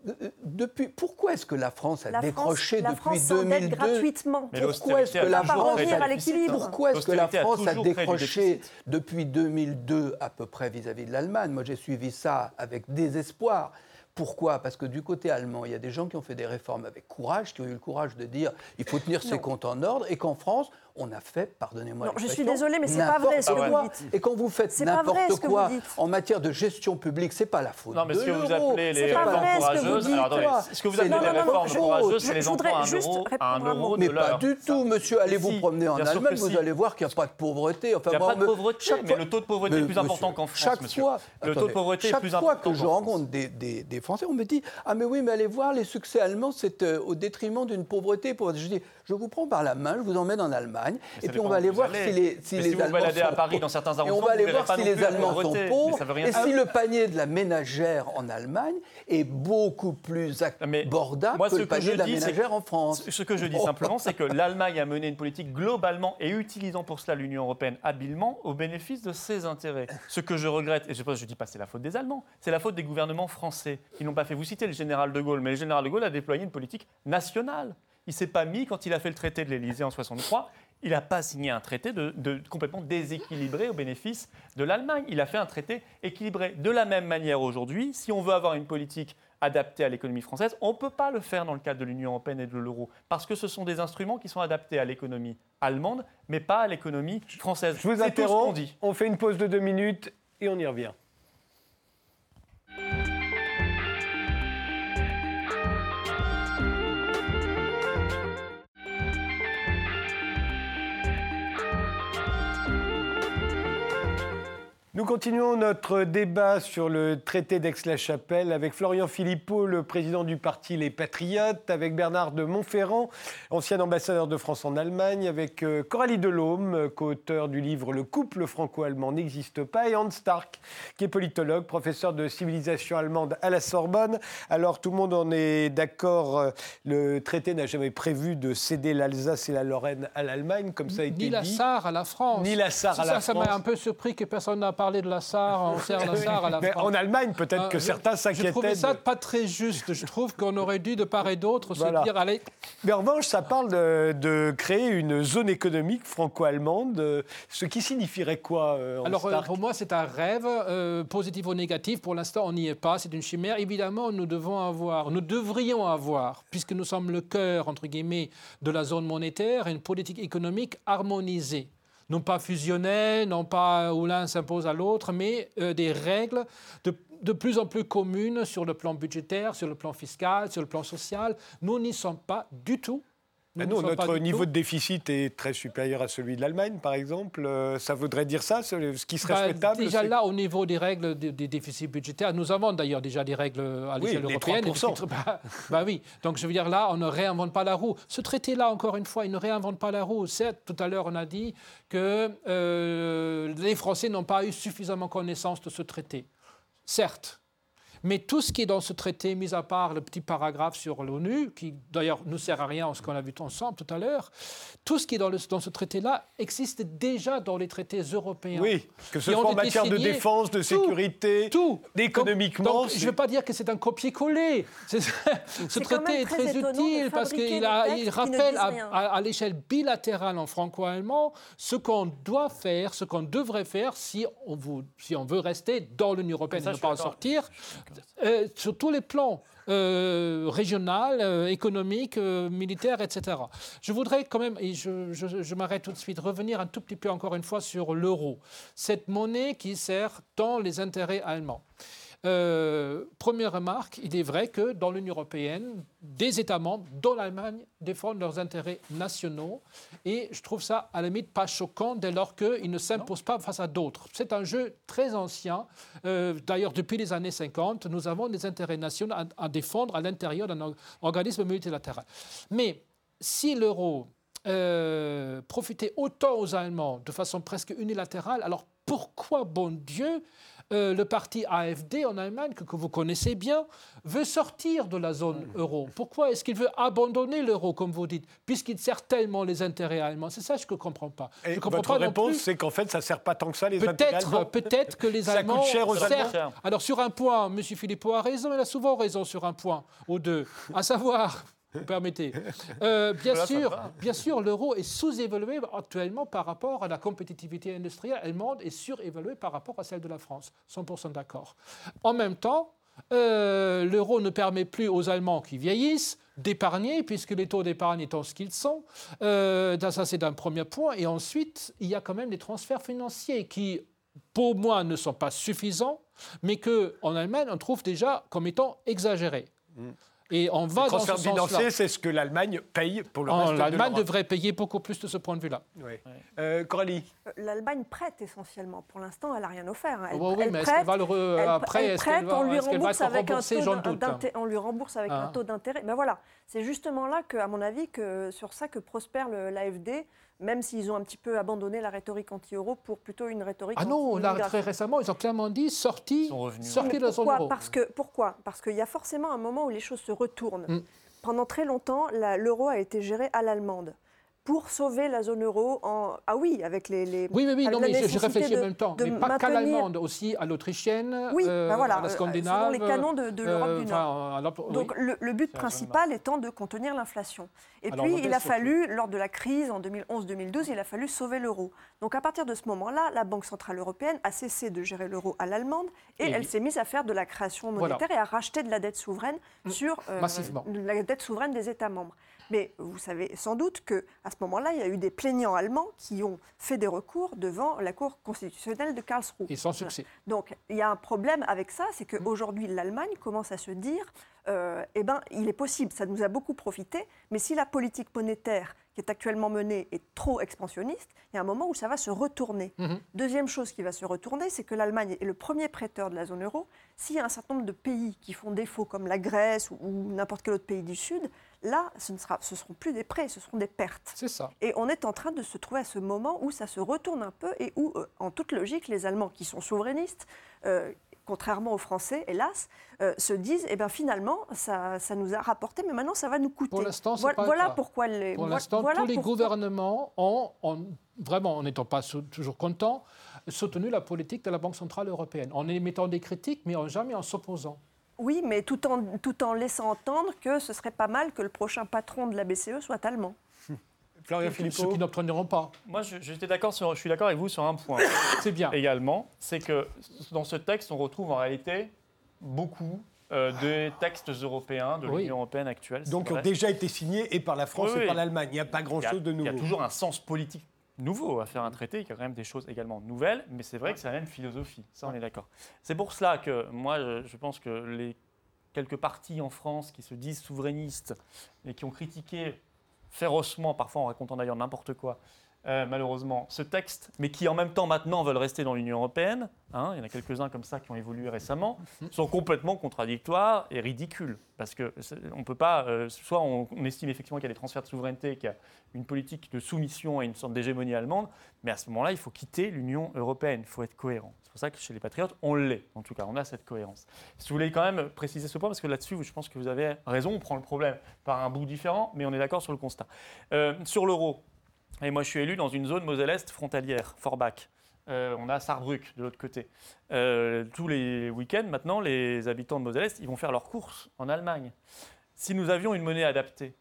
Euh, euh, Depuis, pourquoi est-ce que la France a La décroché France, la depuis France s'endette 2002 gratuitement. Pourquoi est-ce que la France hein. pourquoi est-ce que la France a décroché depuis 2002 à peu près vis-à-vis de l'Allemagne? Moi, j'ai suivi ça avec désespoir. Pourquoi? Parce que du côté allemand, il y a des gens qui ont fait des réformes avec courage, qui ont eu le courage de dire il faut tenir ses comptes en ordre, et qu'en France, on a fait, pardonnez-moi Non, je suis désolée, mais c'est pas vrai ce que vous quoi. dites. Et quand vous faites n'importe quoi en matière de gestion publique, c'est pas la faute Non, mais de ce que vous l'euro. appelez les réformes vrai ce que vous courageuses, dites. alors attendez, Quoi ce que vous C'est appelez les réformes je- courageuses, c'est les emplois à voudrais un juste euro, à un euro de Mais pas du tout, monsieur. Allez vous Si, promener en Allemagne, vous allez voir qu'il n'y a pas de pauvreté. Enfin, Il n'y a pas de pauvreté, chaque mais fois- le taux de pauvreté est plus important qu'en France, Chaque fois, Le taux de pauvreté est chaque plus fois important que je rencontre des, Français, on me dit Ah, mais oui, mais allez voir, les succès allemands, c'est euh, au détriment d'une pauvreté. pauvreté. Je dis Je vous prends par la main, je vous emmène en Allemagne, Et puis on va aller voir allez. si les, si les si vous Allemands baladez à sont Paris pauvres. dans certains Et on va aller voir si les Allemands sont pauvreté. Pauvres, et si le panier de la ménagère en Allemagne est beaucoup plus abordable moi, que le panier de la ménagère en France. Ce que je dis Oh. simplement, c'est que <laughs> l'Allemagne a mené une politique globalement et utilisant pour cela l'Union européenne habilement au bénéfice de ses intérêts. Ce que je regrette, et je ne dis pas que c'est la faute des Allemands, c'est la faute des gouvernements français qui n'ont pas fait. Vous citez le général de Gaulle, mais le général de Gaulle a déployé une politique nationale. Il s'est pas mis, quand il a fait le traité de l'Élysée en 63, il n'a pas signé un traité de, de- complètement déséquilibré au bénéfice de l'Allemagne. Il a fait un traité équilibré. De la même manière aujourd'hui, si on veut avoir une politique adaptée à l'économie française, on ne peut pas le faire dans le cadre de l'Union européenne et de l'euro, parce que ce sont des instruments qui sont adaptés à l'économie allemande, mais pas à l'économie française. Je vous interromps. dit. On fait une pause de deux minutes et on y revient. Nous continuons notre débat sur le traité d'Aix-la-Chapelle avec Florian Philippot, le président du parti Les Patriotes, avec Bernard de Montferrand, ancien ambassadeur de France en Allemagne, avec euh, Coralie Delhomme, co-auteur du livre Le couple franco-allemand n'existe pas, et Hans Stark, qui est politologue, professeur de civilisation allemande à la Sorbonne. Alors tout le monde en est d'accord, euh, le traité n'a jamais prévu de céder l'Alsace et la Lorraine à l'Allemagne, comme ça a été Ni la dit. Sarre à la France. Ni la Sarre à ça, la Ça m'a France. un peu surpris que personne n'a parlé de la. On sert la Sarre à la Mais France. en Allemagne, peut-être Euh, que certains Je trouvais s'inquiétaient. ça de- pas très juste. Je trouve qu'on aurait dû, de part et d'autre, Voilà. se dire allez, Mais en revanche, ça parle de, de créer une zone économique franco-allemande, ce qui signifierait quoi euh, Alors, euh, Stark pour moi, c'est un rêve, euh, positif ou négatif. Pour l'instant, on n'y est pas. C'est une chimère. Évidemment, nous devons avoir, nous devrions avoir, puisque nous sommes le cœur, entre guillemets, de la zone monétaire, une politique économique harmonisée. Non pas fusionnelle, non pas où l'un s'impose à l'autre, mais euh, des règles de, de plus en plus communes sur le plan budgétaire, sur le plan fiscal, sur le plan social. Nous n'y sommes pas du tout. Ben pas notre niveau de déficit est très supérieur à celui de l'Allemagne, par exemple. Euh, ça voudrait dire ça, ce ce qui serait souhaitable Déjà là, au niveau des règles des, des déficits budgétaires, nous avons d'ailleurs déjà des règles à Oui, l'échelle les européenne. 3%. Et puis, <laughs> bah, bah oui, donc je veux dire là, on ne réinvente pas la roue. Ce traité-là, encore une fois, il ne réinvente pas la roue. Certes, tout à l'heure, on a dit que euh, les Français n'ont pas eu suffisamment connaissance de ce traité. Certes. Mais tout ce qui est dans ce traité, mis à part le petit paragraphe sur l'ONU, qui d'ailleurs ne sert à rien en ce qu'on a vu ensemble tout à l'heure, tout ce qui est dans, le- dans ce traité-là existe déjà dans les traités européens. Oui, que ce soit en matière de défense, de tout, sécurité, tout. économiquement. Donc, je ne veux pas dire que c'est un copier-coller. Ce traité est très utile parce qu'il rappelle à, rien. à- à l'échelle bilatérale en franco-allemand ce qu'on doit faire, ce qu'on devrait faire si on, veut, si on veut rester dans l'Union européenne Ça, et ne pas en sortir, euh, sur tous les plans. euh, régional, euh, économique, militaire, etc. Je voudrais quand même, et je- je m'arrête tout de suite, revenir un tout petit peu encore une fois sur l'euro. Cette monnaie qui sert tant les intérêts allemands. Euh, première remarque, il est vrai que dans l'Union européenne, des États membres, dont l'Allemagne, défendent leurs intérêts nationaux. Et je trouve ça, à la limite, pas choquant dès lors qu'ils ne s'imposent pas face à d'autres. C'est un jeu très ancien. Euh, D'ailleurs, depuis les années 50, nous avons des intérêts nationaux à, défendre à l'intérieur d'un or- organisme multilatéral. Mais si l'euro euh, profiter autant aux Allemands de façon presque unilatérale, alors pourquoi, bon Dieu, euh, le parti AFD en Allemagne, que, que, vous connaissez bien, veut sortir de la zone euro. Pourquoi est-ce qu'il veut abandonner l'euro, comme vous dites, puisqu'il sert tellement les intérêts allemands? C'est ça que je ne comprends pas. Et je comprends votre pas réponse, c'est qu'en fait, ça ne sert pas tant que ça, les intérêts allemands Peut-être que les ça Allemands... coûte cher aux Allemands Alors, sur un point, M. Philippot a raison, il a souvent raison sur un point, ou deux, à savoir... Vous permettez. <laughs> Euh, bien, Voilà, sûr, bien sûr, l'euro est sous-évalué actuellement par rapport à la compétitivité industrielle allemande et surévalué par rapport à celle de la France. 100% d'accord. En même temps, euh, l'euro ne permet plus aux Allemands qui vieillissent d'épargner, puisque les taux d'épargne étant ce qu'ils sont. Euh, ça, c'est un premier point. Et ensuite, il y a quand même des transferts financiers qui, pour moi, ne sont pas suffisants, mais qu'en Allemagne, on trouve déjà comme étant exagérés. Et on va Le dans ce transfert financier, c'est ce que l'Allemagne paye pour le En- reste de L'Allemagne devrait payer beaucoup plus de ce point de vue-là. Oui. Euh, Coralie L'Allemagne prête essentiellement. Pour l'instant, elle n'a rien offert. hein. Elle, Oh, oui, elle mais est-ce prête, qu'elle va le re- elle- après, prête, va- on lui qu'elle va rembourse avec un taux d'inté- on lui rembourse avec un Ah. taux d'intérêt. Ben voilà, c'est justement là que, à mon avis, que sur ça que prospère l'AFD, même s'ils ont un petit peu abandonné la rhétorique anti-euro pour plutôt une rhétorique. Ah non, là, très récemment, ils ont clairement dit sorti, sorti de la zone euro. Parce que pourquoi Parce qu'il y a forcément un moment où les choses se retournent. Mm. Pendant très longtemps, l'euro a été géré à l'allemande pour sauver la zone euro. En... Ah oui, avec les. les- Oui, oui, oui, non, mais je- réfléchis de- en même temps. Mais pas qu'à l'allemande, aussi à l'autrichienne, Oui, euh, ben voilà, à la euh, scandinave. selon les canons de- de l'Europe euh, du Nord. oui. Donc le, le but principal étant de contenir l'inflation. Et Alors, puis il a fallu, lors de la crise en 2011-2012, il a fallu sauver l'euro. Donc à partir de ce moment-là, la Banque Centrale Européenne a cessé de gérer l'euro à l'allemande et, Et elle s'est mise à faire de la création Voilà. monétaire et à racheter de la dette souveraine Mm. sur euh, Massivement. la dette souveraine des États membres. Mais vous savez sans doute que à ce moment-là, il y a eu des plaignants allemands qui ont fait des recours devant la Cour constitutionnelle de Karlsruhe. Et sans succès. Donc, il y a un problème avec ça, c'est qu'aujourd'hui, l'Allemagne commence à se dire, euh, eh ben, il est possible, ça nous a beaucoup profité, mais si la politique monétaire qui est actuellement menée est trop expansionniste, il y a un moment où ça va se retourner. Mhm. Deuxième chose qui va se retourner, c'est que l'Allemagne est le premier prêteur de la zone euro. S'il y a un certain nombre de pays qui font défaut, comme la Grèce ou, ou n'importe quel autre pays du Sud, là, ce ne sera, ce seront plus des prêts, ce seront des pertes. C'est ça. Et on est en train de se trouver à ce moment où ça se retourne un peu et où, euh, en toute logique, les Allemands qui sont souverainistes, euh, contrairement aux Français, hélas, euh, se disent, eh ben finalement, ça, ça nous a rapporté, mais maintenant, ça va nous coûter. Pour l'instant, c'est voilà, pas voilà pourquoi les. Pour l'instant, voilà tous les pourquoi- gouvernements ont, ont, vraiment, en n'étant pas toujours contents, soutenu la politique de la Banque Centrale Européenne, en émettant des critiques, mais en jamais en s'opposant. Oui, mais tout en, tout en laissant entendre que ce serait pas mal que le prochain patron de la BCE soit allemand. <laughs> Florian Ceux Philippot qui n'obtiendront pas. Moi, je, j'étais d'accord sur- je suis d'accord avec vous sur un point <laughs> C'est bien. également, c'est que dans ce texte, on retrouve en réalité beaucoup euh, des textes européens de Oui. l'Union européenne actuelle. Donc, ont déjà été signés et par la France Oui, et oui. par l'Allemagne. Il n'y a pas grand-chose de il y a nouveau. toujours un sens politique nouveau à faire un traité, il y a quand même des choses également nouvelles, mais c'est vrai que c'est la même philosophie, ça on est d'accord. C'est pour cela que moi je, pense que les quelques partis en France qui se disent souverainistes et qui ont critiqué férocement, parfois en racontant d'ailleurs n'importe quoi, euh, malheureusement, ce texte, mais qui en même temps maintenant veulent rester dans l'Union européenne, hein, il y en a quelques-uns comme ça qui ont évolué récemment, sont complètement contradictoires et ridicules. Parce que on peut pas, euh, soit on, on estime effectivement qu'il y a des transferts de souveraineté, qu'il y a une politique de soumission et une sorte d'hégémonie allemande, mais à ce moment-là, il faut quitter l'Union européenne, il faut être cohérent. C'est pour ça que chez les Patriotes, on l'est, en tout cas, on a cette cohérence. Si vous voulez quand même préciser ce point, parce que là-dessus, je pense que vous avez raison, on prend le problème par un bout différent, mais on est d'accord sur le constat. Euh, sur l'euro, et moi je suis élu dans une zone Moselle-Est frontalière, Forbach. Euh, on a Saarbrück de l'autre côté. Euh, tous les week-ends, maintenant, les habitants de Moselle-Est, ils vont faire leurs courses en Allemagne. Si nous avions une monnaie adaptée,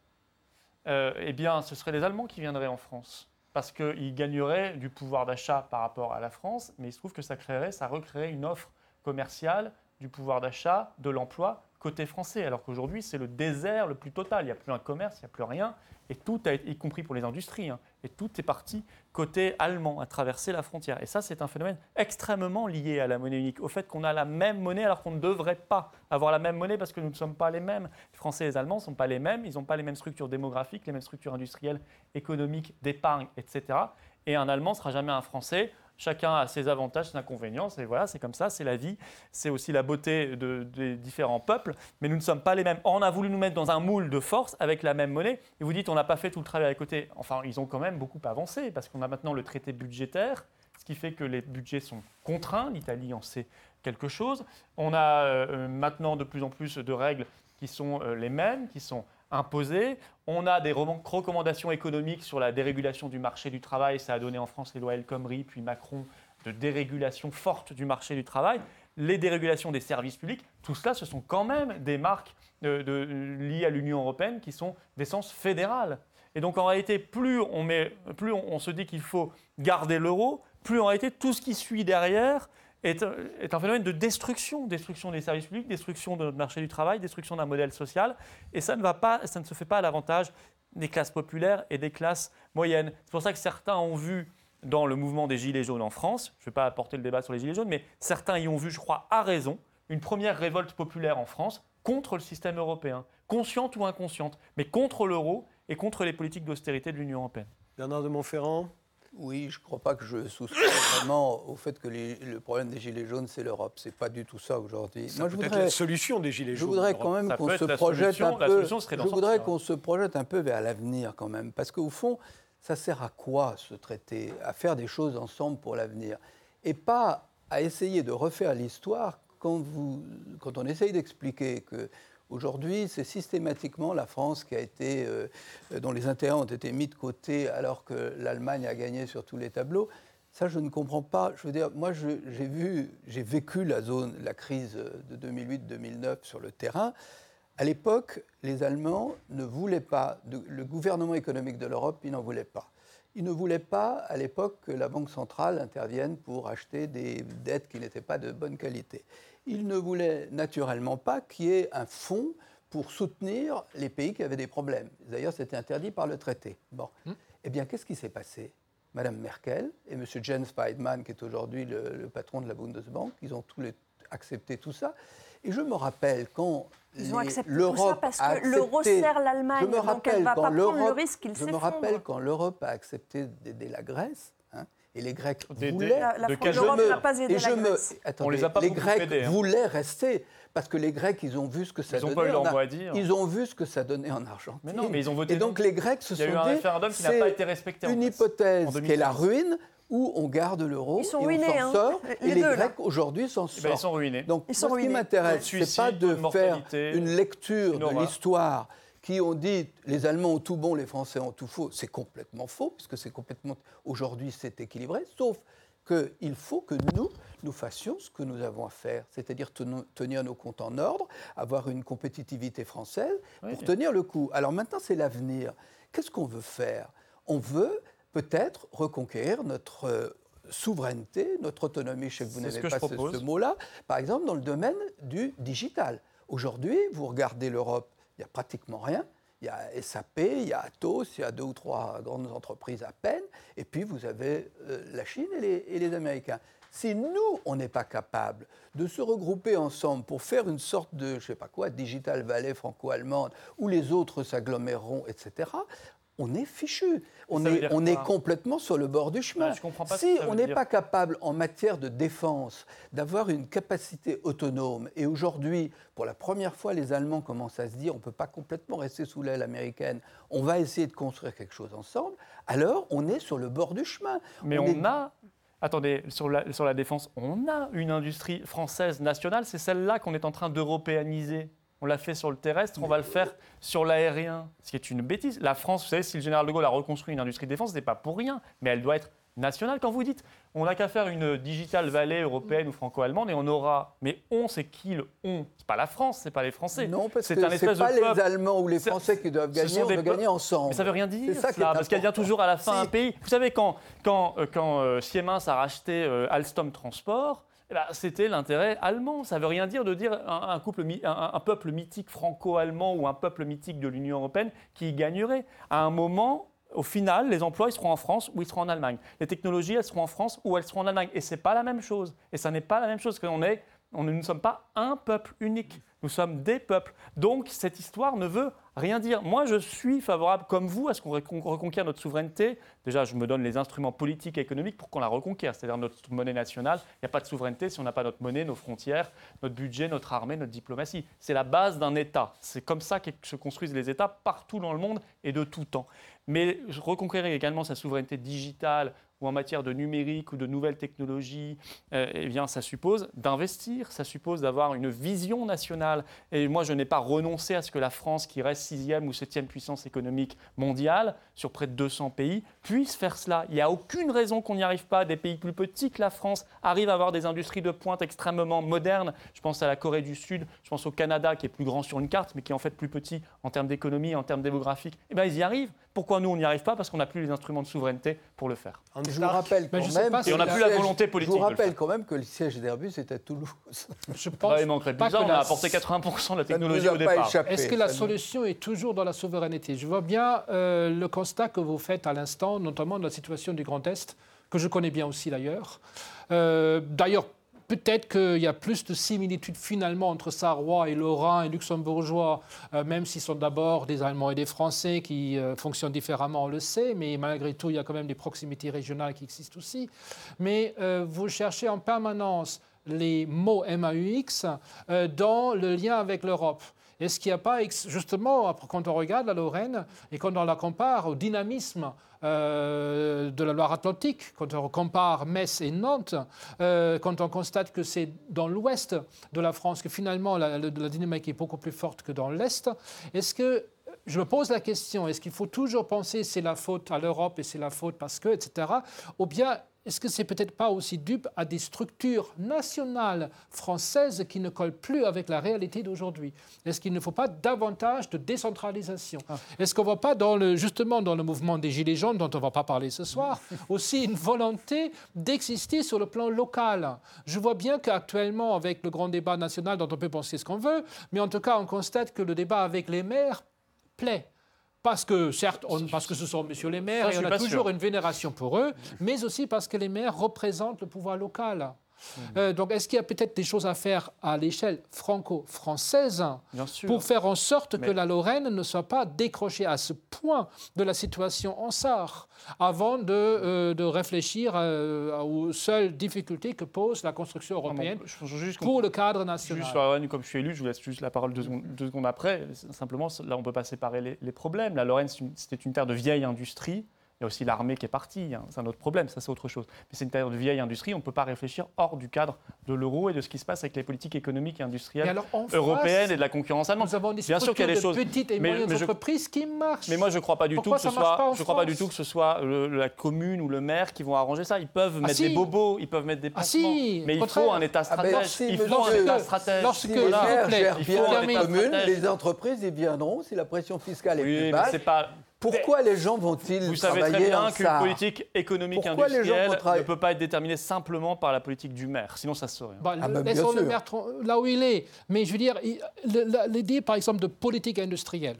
euh, eh bien, ce seraient les Allemands qui viendraient en France. Parce qu'ils gagneraient du pouvoir d'achat par rapport à la France, mais il se trouve que ça créerait, ça recréerait une offre commerciale, du pouvoir d'achat, de l'emploi côté français. Alors qu'aujourd'hui, c'est le désert le plus total. Il n'y a plus un commerce, il n'y a plus rien. Et tout, a, y compris pour les industries, hein, et tout est parti côté allemand, à traverser la frontière. Et ça, c'est un phénomène extrêmement lié à la monnaie unique, au fait qu'on a la même monnaie alors qu'on ne devrait pas avoir la même monnaie parce que nous ne sommes pas les mêmes. Les Français et les Allemands ne sont pas les mêmes, ils n'ont pas les mêmes structures démographiques, les mêmes structures industrielles, économiques, d'épargne, etc. Et un Allemand ne sera jamais un Français Chacun a ses avantages, ses inconvénients. Et voilà, c'est comme ça, c'est la vie. C'est aussi la beauté des différents peuples. Mais nous ne sommes pas les mêmes. On a voulu nous mettre dans un moule de force avec la même monnaie. Et vous dites, on n'a pas fait tout le travail à côté. Enfin, ils ont quand même beaucoup avancé parce qu'on a maintenant le traité budgétaire, ce qui fait que les budgets sont contraints. L'Italie en sait quelque chose. On a euh, maintenant de plus en plus de règles qui sont euh, les mêmes, qui sont imposées. On a des recommandations économiques sur la dérégulation du marché du travail. Ça a donné en France les lois El Khomri, puis Macron, de dérégulation forte du marché du travail. Les dérégulations des services publics, tout cela, ce sont quand même des marques de, liées à l'Union européenne qui sont d'essence fédérale. Et donc en réalité, plus on, on se dit qu'il faut garder l'euro, plus en réalité tout ce qui suit derrière est, un phénomène de destruction, destruction des services publics, destruction de notre marché du travail, destruction d'un modèle social. Et ça ne, va pas, ça ne se fait pas à l'avantage des classes populaires et des classes moyennes. C'est pour ça que certains ont vu dans le mouvement des Gilets jaunes en France, je ne vais pas apporter le débat sur les Gilets jaunes, mais certains y ont vu, je crois, à raison, une première révolte populaire en France contre le système européen, consciente ou inconsciente, mais contre l'euro et contre les politiques d'austérité de l'Union européenne. Bernard de Montferrand oui, je ne crois pas que je souscris <coughs> vraiment au fait que le problème des Gilets jaunes, c'est l'Europe. Ce n'est pas du tout ça aujourd'hui. Moi, je voudrais la solution des Gilets jaunes. Je voudrais quand même qu'on se projette un peu. Je voudrais qu'on se projette un peu vers l'avenir quand même, parce qu'au fond, ça sert à quoi ce traité À faire des choses ensemble pour l'avenir, et pas à essayer de refaire l'histoire quand, vous, quand on essaye d'expliquer que Aujourd'hui, c'est systématiquement la France qui a été, euh, dont les intérêts ont été mis de côté alors que l'Allemagne a gagné sur tous les tableaux. Ça, je ne comprends pas. Je veux dire, moi, j'ai vu, j'ai vécu la la crise de 2008-2009 sur le terrain. À l'époque, les Allemands ne voulaient pas, le gouvernement économique de l'Europe, il n'en voulait pas. Il ne voulait pas, à l'époque, que la Banque centrale intervienne pour acheter des dettes qui n'étaient pas de bonne qualité il ne voulait naturellement pas qu'il y ait un fonds pour soutenir les pays qui avaient des problèmes. D'ailleurs, c'était interdit par le traité. Bon. Hmm. Eh bien, qu'est-ce qui s'est passé? Madame Merkel et M. Jens Weidmann, qui est aujourd'hui le, patron de la Bundesbank, ils ont tous les, accepté tout ça. Et je me rappelle quand ils ont accepté tout ça parce que l'euro sert l'Allemagne, donc elle ne va pas prendre le risque qu'il Je me rappelle quand l'Europe a accepté d'aider la Grèce, et les Grecs voulaient. La, la n'a pas aidé la Grèce. On les a pas les Grecs hein. voulaient rester parce que les Grecs, ils ont vu ce que ça ils donnait. Ont pas eu leur mot à dire. Ils ont vu ce que ça donnait en Argentine. Mais non, mais ils ont voté. Et donc les Grecs se sont dit. Il y a eu un référendum qui n'a pas été respecté. Une hypothèse qui est la ruine où on garde l'euro et on s'en hein. sort. Les et les Grecs aujourd'hui s'en sortent. Eh ben, ils sont ruinés. Donc ce qui m'intéresse, c'est pas de faire une lecture de l'histoire qui ont dit les Allemands ont tout bon, les Français ont tout faux. C'est complètement faux, puisque c'est complètement. Aujourd'hui, c'est équilibré, sauf qu'il faut que nous, nous fassions ce que nous avons à faire, c'est-à-dire tenir nos comptes en ordre, avoir une compétitivité française pour tenir le coup. Alors maintenant, c'est l'avenir. Qu'est-ce qu'on veut faire? On veut peut-être reconquérir notre euh, souveraineté, notre autonomie, je sais que vous n'avez pas ce, ce mot-là, par exemple dans le domaine du digital. Aujourd'hui, vous regardez l'Europe, il n'y a pratiquement rien. Il y a SAP, il y a Atos, il y a deux ou trois grandes entreprises à peine, et puis vous avez euh, la Chine et les, Américains. Si nous, on n'est pas capable de se regrouper ensemble pour faire une sorte de, je ne sais pas quoi, Digital Valley franco-allemande, où les autres s'aggloméreront, etc., on est fichu. On est, on est complètement sur le bord du chemin. si on n'est pas capable en matière de défense d'avoir une capacité autonome, et aujourd'hui, pour la première fois, les Allemands commencent à se dire on ne peut pas complètement rester sous l'aile américaine, on va essayer de construire quelque chose ensemble, alors on est sur le bord du chemin. Mais on, a Attendez, sur la, sur la, défense, on a une industrie française nationale, c'est celle-là qu'on est en train d'européaniser. On l'a fait sur le terrestre, on va le faire sur l'aérien, ce qui est une bêtise. La France, vous savez, si le général de Gaulle a reconstruit une industrie de défense, ce n'est pas pour rien, mais elle doit être nationale. Quand vous dites, on n'a qu'à faire une digital vallée européenne ou franco-allemande et on aura. Mais on, c'est qui le on? C'est pas la France, c'est pas les Français. Non, parce que c'est pas les Allemands ou les Français qui doivent gagner, on doit gagner ensemble. Mais ça veut rien dire. Ça, parce qu'il y a toujours à la fin un pays. Vous savez, quand, quand, euh, quand euh, Siemens a racheté euh, Alstom Transport, eh ben, c'était l'intérêt allemand. Ça ne veut rien dire de dire un, couple, un, peuple mythique franco-allemand ou un peuple mythique de l'Union européenne qui gagnerait. À un moment, au final, les emplois ils seront en France ou ils seront en Allemagne. Les technologies, elles seront en France ou elles seront en Allemagne. Et ce n'est pas la même chose. Et ça n'est pas la même chose. qu'on est, on, nous ne sommes pas un peuple unique. Nous sommes des peuples. Donc cette histoire ne veut rien dire. Moi, je suis favorable, comme vous, à ce qu'on reconquiert notre souveraineté. Déjà, je me donne les instruments politiques et économiques pour qu'on la reconquiert, c'est-à-dire notre monnaie nationale. Il n'y a pas de souveraineté si on n'a pas notre monnaie, nos frontières, notre budget, notre armée, notre diplomatie. C'est la base d'un État. C'est comme ça que se construisent les États partout dans le monde et de tout temps. Mais reconquérir également sa souveraineté digitale, ou en matière de numérique ou de nouvelles technologies, euh, eh bien, ça suppose d'investir, ça suppose d'avoir une vision nationale. Et moi, je n'ai pas renoncé à ce que la France, qui reste sixième ou septième puissance économique mondiale, sur près de 200 pays, puisse faire cela. Il n'y a aucune raison qu'on n'y arrive pas. Des pays plus petits que la France arrivent à avoir des industries de pointe extrêmement modernes. Je pense à la Corée du Sud, je pense au Canada, qui est plus grand sur une carte, mais qui est en fait plus petit en termes d'économie, en termes démographiques. Eh bien, ils y arrivent. Pourquoi nous, on n'y arrive pas Parce qu'on n'a plus les instruments de souveraineté pour le faire. Je vous rappelle quand même. Et on n'a plus la volonté politique. Je vous rappelle quand même que le siège d'Airbus est à Toulouse. Je pense il manquerait plus ça, on a apporté 80% de la technologie au départ. Est-ce que la solution est toujours dans la souveraineté? Je vois bien euh, le constat que vous faites à l'instant, notamment dans la situation du Grand Est, que je connais bien aussi d'ailleurs. Euh, d'ailleurs, Peut-être qu'il y a plus de similitudes finalement entre Sarrois et Lorrain et Luxembourgeois, euh, même s'ils sont d'abord des Allemands et des Français qui euh, fonctionnent différemment, on le sait, mais malgré tout, il y a quand même des proximités régionales qui existent aussi. Mais euh, vous cherchez en permanence les mots MAUX dans le lien avec l'Europe. Est-ce qu'il n'y a pas, justement, quand on regarde la Lorraine et quand on la compare au dynamisme euh, de la Loire-Atlantique, quand on compare Metz et Nantes, euh, quand on constate que c'est dans l'ouest de la France que finalement la, dynamique est beaucoup plus forte que dans l'est, est-ce que je me pose la question, est-ce qu'il faut toujours penser c'est la faute à l'Europe et c'est la faute parce que, etc. Ou bien est-ce que c'est peut-être pas aussi dupe à des structures nationales françaises qui ne collent plus avec la réalité d'aujourd'hui? Est-ce qu'il ne faut pas davantage de décentralisation? Ah. Est-ce qu'on ne voit pas dans le, justement dans le mouvement des Gilets jaunes, dont on ne va pas parler ce soir, <laughs> aussi une volonté d'exister sur le plan local? Je vois bien qu'actuellement, avec le grand débat national dont on peut penser ce qu'on veut, mais en tout cas, on constate que le débat avec les maires plaît. Parce que, certes, parce que ce sont messieurs les maires, et on a toujours une vénération pour eux, mais aussi parce que les maires représentent le pouvoir local. Euh, donc, est-ce qu'il y a peut-être des choses à faire à l'échelle franco-française pour faire en sorte que la Lorraine ne soit pas décrochée à ce point de la situation en Sarre avant de, euh, de réfléchir euh, aux seules difficultés que pose la construction européenne pour le cadre national Juste sur la Lorraine, comme je suis élu, je vous laisse juste la parole deux secondes, deux secondes après. Simplement, là, on ne peut pas séparer les, les problèmes. La Lorraine, c'était une terre de vieille industrie il y a aussi l'armée qui est partie, hein. c'est un autre problème, ça c'est autre chose. Mais c'est une période de vieille industrie, on ne peut pas réfléchir hors du cadre de l'euro et de ce qui se passe avec les politiques économiques et industrielles européennes et de la concurrence allemande. Nous avons des Bien sûr qu'il y a des choses. petites et moyennes entreprises qui marchent. Mais moi je ne crois pas du tout que ce soit, je crois pas du tout que ce soit la commune ou le maire qui vont arranger ça. Ils peuvent ah, mettre des bobos, ils peuvent mettre des ah, passements. mais il faut un État ah, ben, stratège. il faut un État stratège. Lorsque les maires gèrent bien les communes, les entreprises y viendront si la pression fiscale est plus basse. Pourquoi les gens vont-ils Vous savez très bien qu'une politique économique industrielle ne peut pas être déterminée simplement par la politique du maire, sinon ça se saurait. Bah, ah bah, laissons le maire là où il est. Mais je veux dire, l'idée par exemple de politique industrielle.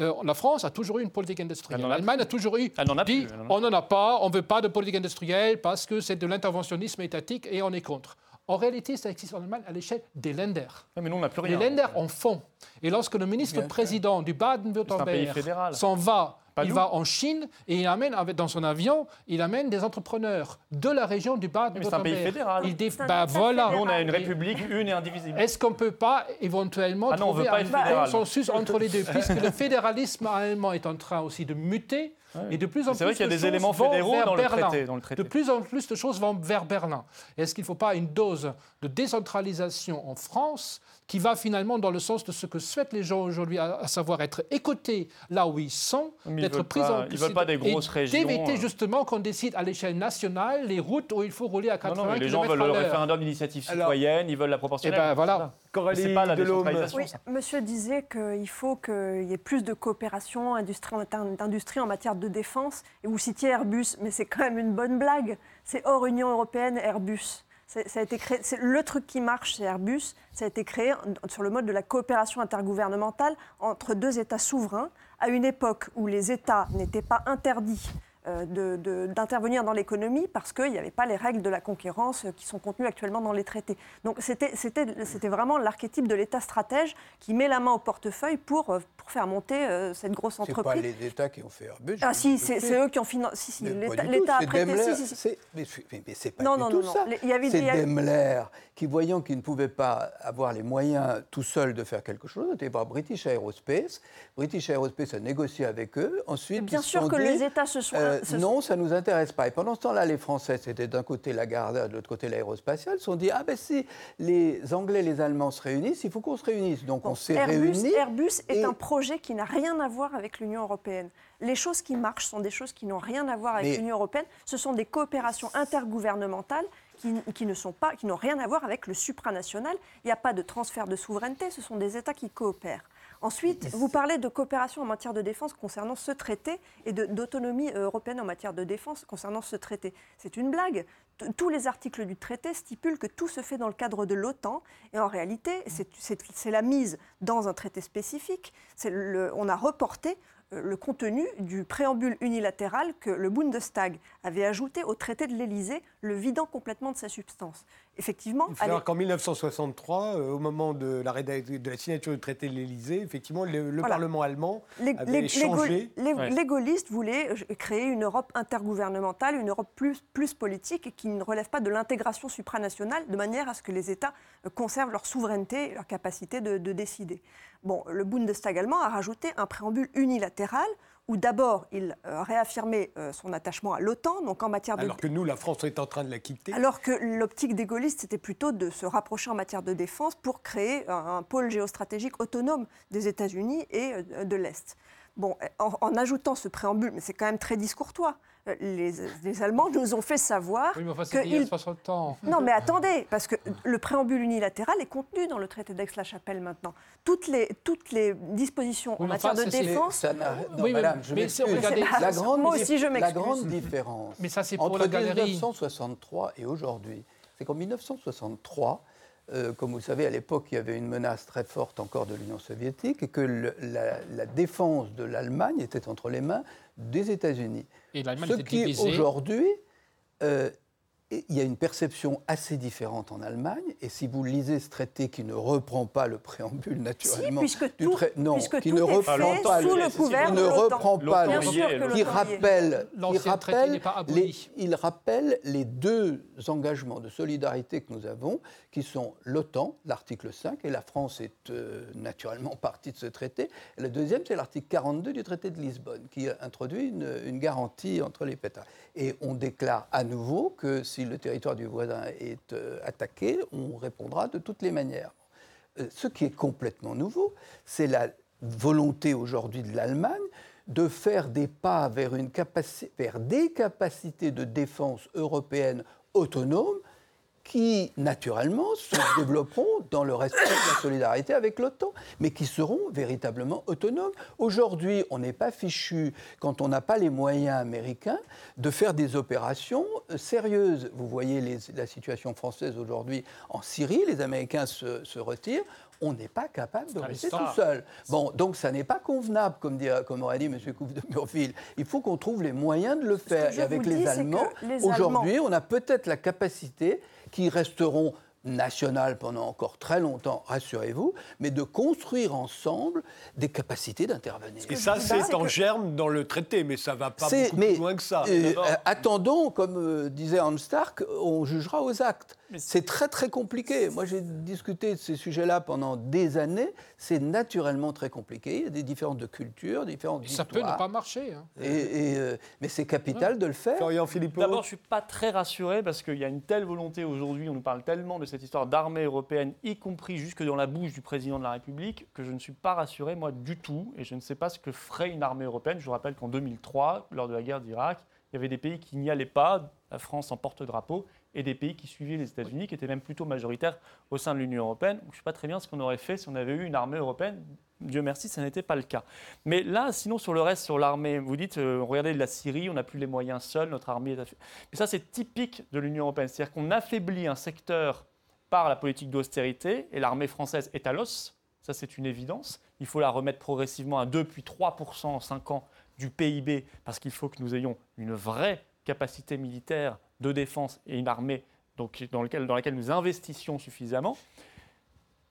Euh, la France a toujours eu une politique industrielle. L'Allemagne a toujours eu. Elle a dit, on n'en a pas, on ne veut pas de politique industrielle parce que c'est de l'interventionnisme étatique et on est contre. En réalité, ça existe en Allemagne à l'échelle des Länder. mais nous, on n'a plus rien. Les Länder en font. Et lorsque le ministre-président du Baden-Württemberg s'en va il va en Chine et il amène dans son avion, il amène des entrepreneurs de la région du Baden-Württemberg. C'est un pays fédéral. Il bah, voilà. Nous, on a une république une et indivisible. Est-ce qu'on ne peut pas éventuellement ah non, trouver un consensus entre les deux, puisque le fédéralisme allemand est en train aussi de muter et de plus en plus, c'est vrai qu'il y a des éléments fédéraux dans le, traité, dans le, traité, De plus en plus de choses vont vers Berlin. Est-ce qu'il ne faut pas une dose de décentralisation en France qui va finalement dans le sens de ce que souhaitent les gens aujourd'hui, à, savoir être écoutés là où ils sont, d'être pris en Ils veulent pas des grosses régions. D'éviter euh. justement qu'on décide à l'échelle nationale les routes où il faut rouler à 80 non, non, Les gens veulent le référendum d'initiative citoyenne, ils veulent la proportionnelle. Et ben voilà. Coralie pas la oui, Monsieur disait qu'il faut qu'il y ait plus de coopération d'industrie en matière de défense. Et vous citiez Airbus, mais c'est quand même une bonne blague. C'est hors Union européenne, Airbus. Ça le truc qui marche chez Airbus. Ça a été créé sur le mode de la coopération intergouvernementale entre deux États souverains, à une époque où les États n'étaient pas interdits d'intervenir dans l'économie parce qu'il n'y avait pas les règles de la concurrence qui sont contenues actuellement dans les traités. Donc c'était vraiment l'archétype de l'État stratège qui met la main au portefeuille pour, euh, pour faire monter euh, cette grosse entreprise. Ce pas les États qui ont fait Airbus. Ah si, c'est eux qui ont financé. Si, si, l'État a prêté. Si, si, Mais, mais c'est pas non, du non, tout non, ça. C'est Daimler qui, voyant qu'il ne pouvait pas avoir les moyens tout seul de faire quelque chose, était voir British Aerospace. British Aerospace a négocié avec eux. Ensuite, bien sûr que les États se sont euh, non, ça ne nous intéresse pas. Et pendant ce temps-là, les Français, c'était d'un côté la garde, de l'autre côté l'aérospatiale, se sont dit Ah ben si les Anglais et les Allemands se réunissent, il faut qu'on se réunisse. Donc on s'est réunis. Airbus est un projet qui n'a rien à voir avec l'Union européenne. Les choses qui marchent sont des choses qui n'ont rien à voir avec l'Union européenne. Ce sont des coopérations intergouvernementales qui, qui, ne sont pas, qui n'ont rien à voir avec le supranational. Il n'y a pas de transfert de souveraineté. Ce sont des États qui coopèrent. Ensuite, vous parlez de coopération en matière de défense concernant ce traité et d'autonomie euh, européenne en matière de défense concernant ce traité. C'est une blague. Tous les articles du traité stipulent que tout se fait dans le cadre de l'OTAN et en réalité, c'est la mise dans un traité spécifique. On a reporté le contenu du préambule unilatéral que le Bundestag avait ajouté au traité de l'Élysée, le vidant complètement de sa substance effectivement. Il faut savoir qu'en 1963, euh, au moment de la, de la, signature du traité de l'Élysée, effectivement, le, Parlement allemand les, avait changé. Les, gaullistes voulaient euh, créer une Europe intergouvernementale, une Europe plus, plus politique qui ne relève pas de l'intégration supranationale, de manière à ce que les États euh, conservent leur souveraineté, leur capacité de, de décider. Bon, le Bundestag allemand a rajouté un préambule unilatéral où d'abord il euh, réaffirmait euh, son attachement à l'OTAN, donc en matière de... Alors que nous, la France est en train de la quitter. Alors que l'optique des gaullistes, c'était plutôt de se rapprocher en matière de défense pour créer un, pôle géostratégique autonome des États-Unis et euh, de l'Est. Bon, en, en, ajoutant ce préambule, mais c'est quand même très discourtois, euh, les, Allemands nous ont fait savoir. Oui, mais enfin, que il... 60 ans. Non, mais attendez, parce que le préambule unilatéral est contenu dans le traité d'Aix-la-Chapelle maintenant. Toutes les, toutes les dispositions en matière de défense. non, oui, madame, je mais regardez, <laughs> la grande, Moi aussi, je La grande différence mais ça, pour entre la 1963 et aujourd'hui, c'est qu'en 1963, euh, comme vous le savez, à l'époque, il y avait une menace très forte encore de l'Union soviétique et que la, la, défense de l'Allemagne était entre les mains des États-Unis. Et l'Allemagne Ce qui, aujourd'hui, euh, il y a une perception assez différente en Allemagne, et si vous lisez ce traité qui ne reprend pas le préambule naturellement, si, puisque tout, non, puisque qui ne reprend pas sous le, couvert qui ne reprend pas le, qui rappelle, qui rappelle les, il rappelle les deux engagements de solidarité que nous avons, qui sont l'OTAN, l'article 5, et la France est euh, naturellement <laughs> partie de ce traité. Et le deuxième, c'est l'article 42 du traité de Lisbonne, qui introduit une, une garantie entre les États. Et on déclare à nouveau que si si le territoire du voisin est euh, attaqué, on répondra de toutes les manières. Euh, ce qui est complètement nouveau, c'est la volonté aujourd'hui de l'Allemagne de faire des pas vers, vers des capacités de défense européennes autonomes qui, naturellement, se <coughs> développeront dans le respect de la solidarité avec l'OTAN, mais qui seront véritablement autonomes. Aujourd'hui, on n'est pas fichu, quand on n'a pas les moyens américains, de faire des opérations euh, sérieuses. Vous voyez la situation française aujourd'hui en Syrie, les Américains se, retirent on n'est pas capable de rester tout seul. Bon, donc ça n'est pas convenable, comme, dit, comme aurait dit M. Couve de Murville. Il faut qu'on trouve les moyens de le faire. Et avec les Allemands, aujourd'hui, on a peut-être la capacité qui resteront nationales pendant encore très longtemps, rassurez-vous, mais de construire ensemble des capacités d'intervenir. Et ça, c'est en germe dans le traité, mais ça ne va pas beaucoup plus loin que ça. Euh, attendons, comme euh, disait Hans Stark, on jugera aux actes. C'est très très compliqué. Moi j'ai discuté de ces sujets-là pendant des années. C'est naturellement très compliqué. Il y a des différences de culture, différentes Ça peut ne pas marcher. Hein. Et, euh, mais c'est capital de le faire. D'abord je ne suis pas très rassuré parce qu'il y a une telle volonté aujourd'hui, on nous parle tellement de cette histoire d'armée européenne, y compris jusque dans la bouche du président de la République, que je ne suis pas rassuré moi du tout. Et je ne sais pas ce que ferait une armée européenne. Je vous rappelle qu'en 2003, lors de la guerre d'Irak, il y avait des pays qui n'y allaient pas, la France en porte-drapeau, et des pays qui suivaient les États-Unis, qui étaient même plutôt majoritaires au sein de l'Union européenne. Je ne sais pas très bien ce qu'on aurait fait si on avait eu une armée européenne. Dieu merci, ça n'était pas le cas. Mais là, sinon, sur le reste, sur l'armée, vous dites, euh, regardez de la Syrie, on n'a plus les moyens seuls, notre armée est... Mais ça, c'est typique de l'Union européenne. C'est-à-dire qu'on affaiblit un secteur par la politique d'austérité, et l'armée française est à l'os. Ça, c'est une évidence. Il faut la remettre progressivement à 2 puis 3% en 5 ans du PIB, parce qu'il faut que nous ayons une vraie capacité militaire de défense et une armée donc, dans, laquelle nous investissions suffisamment.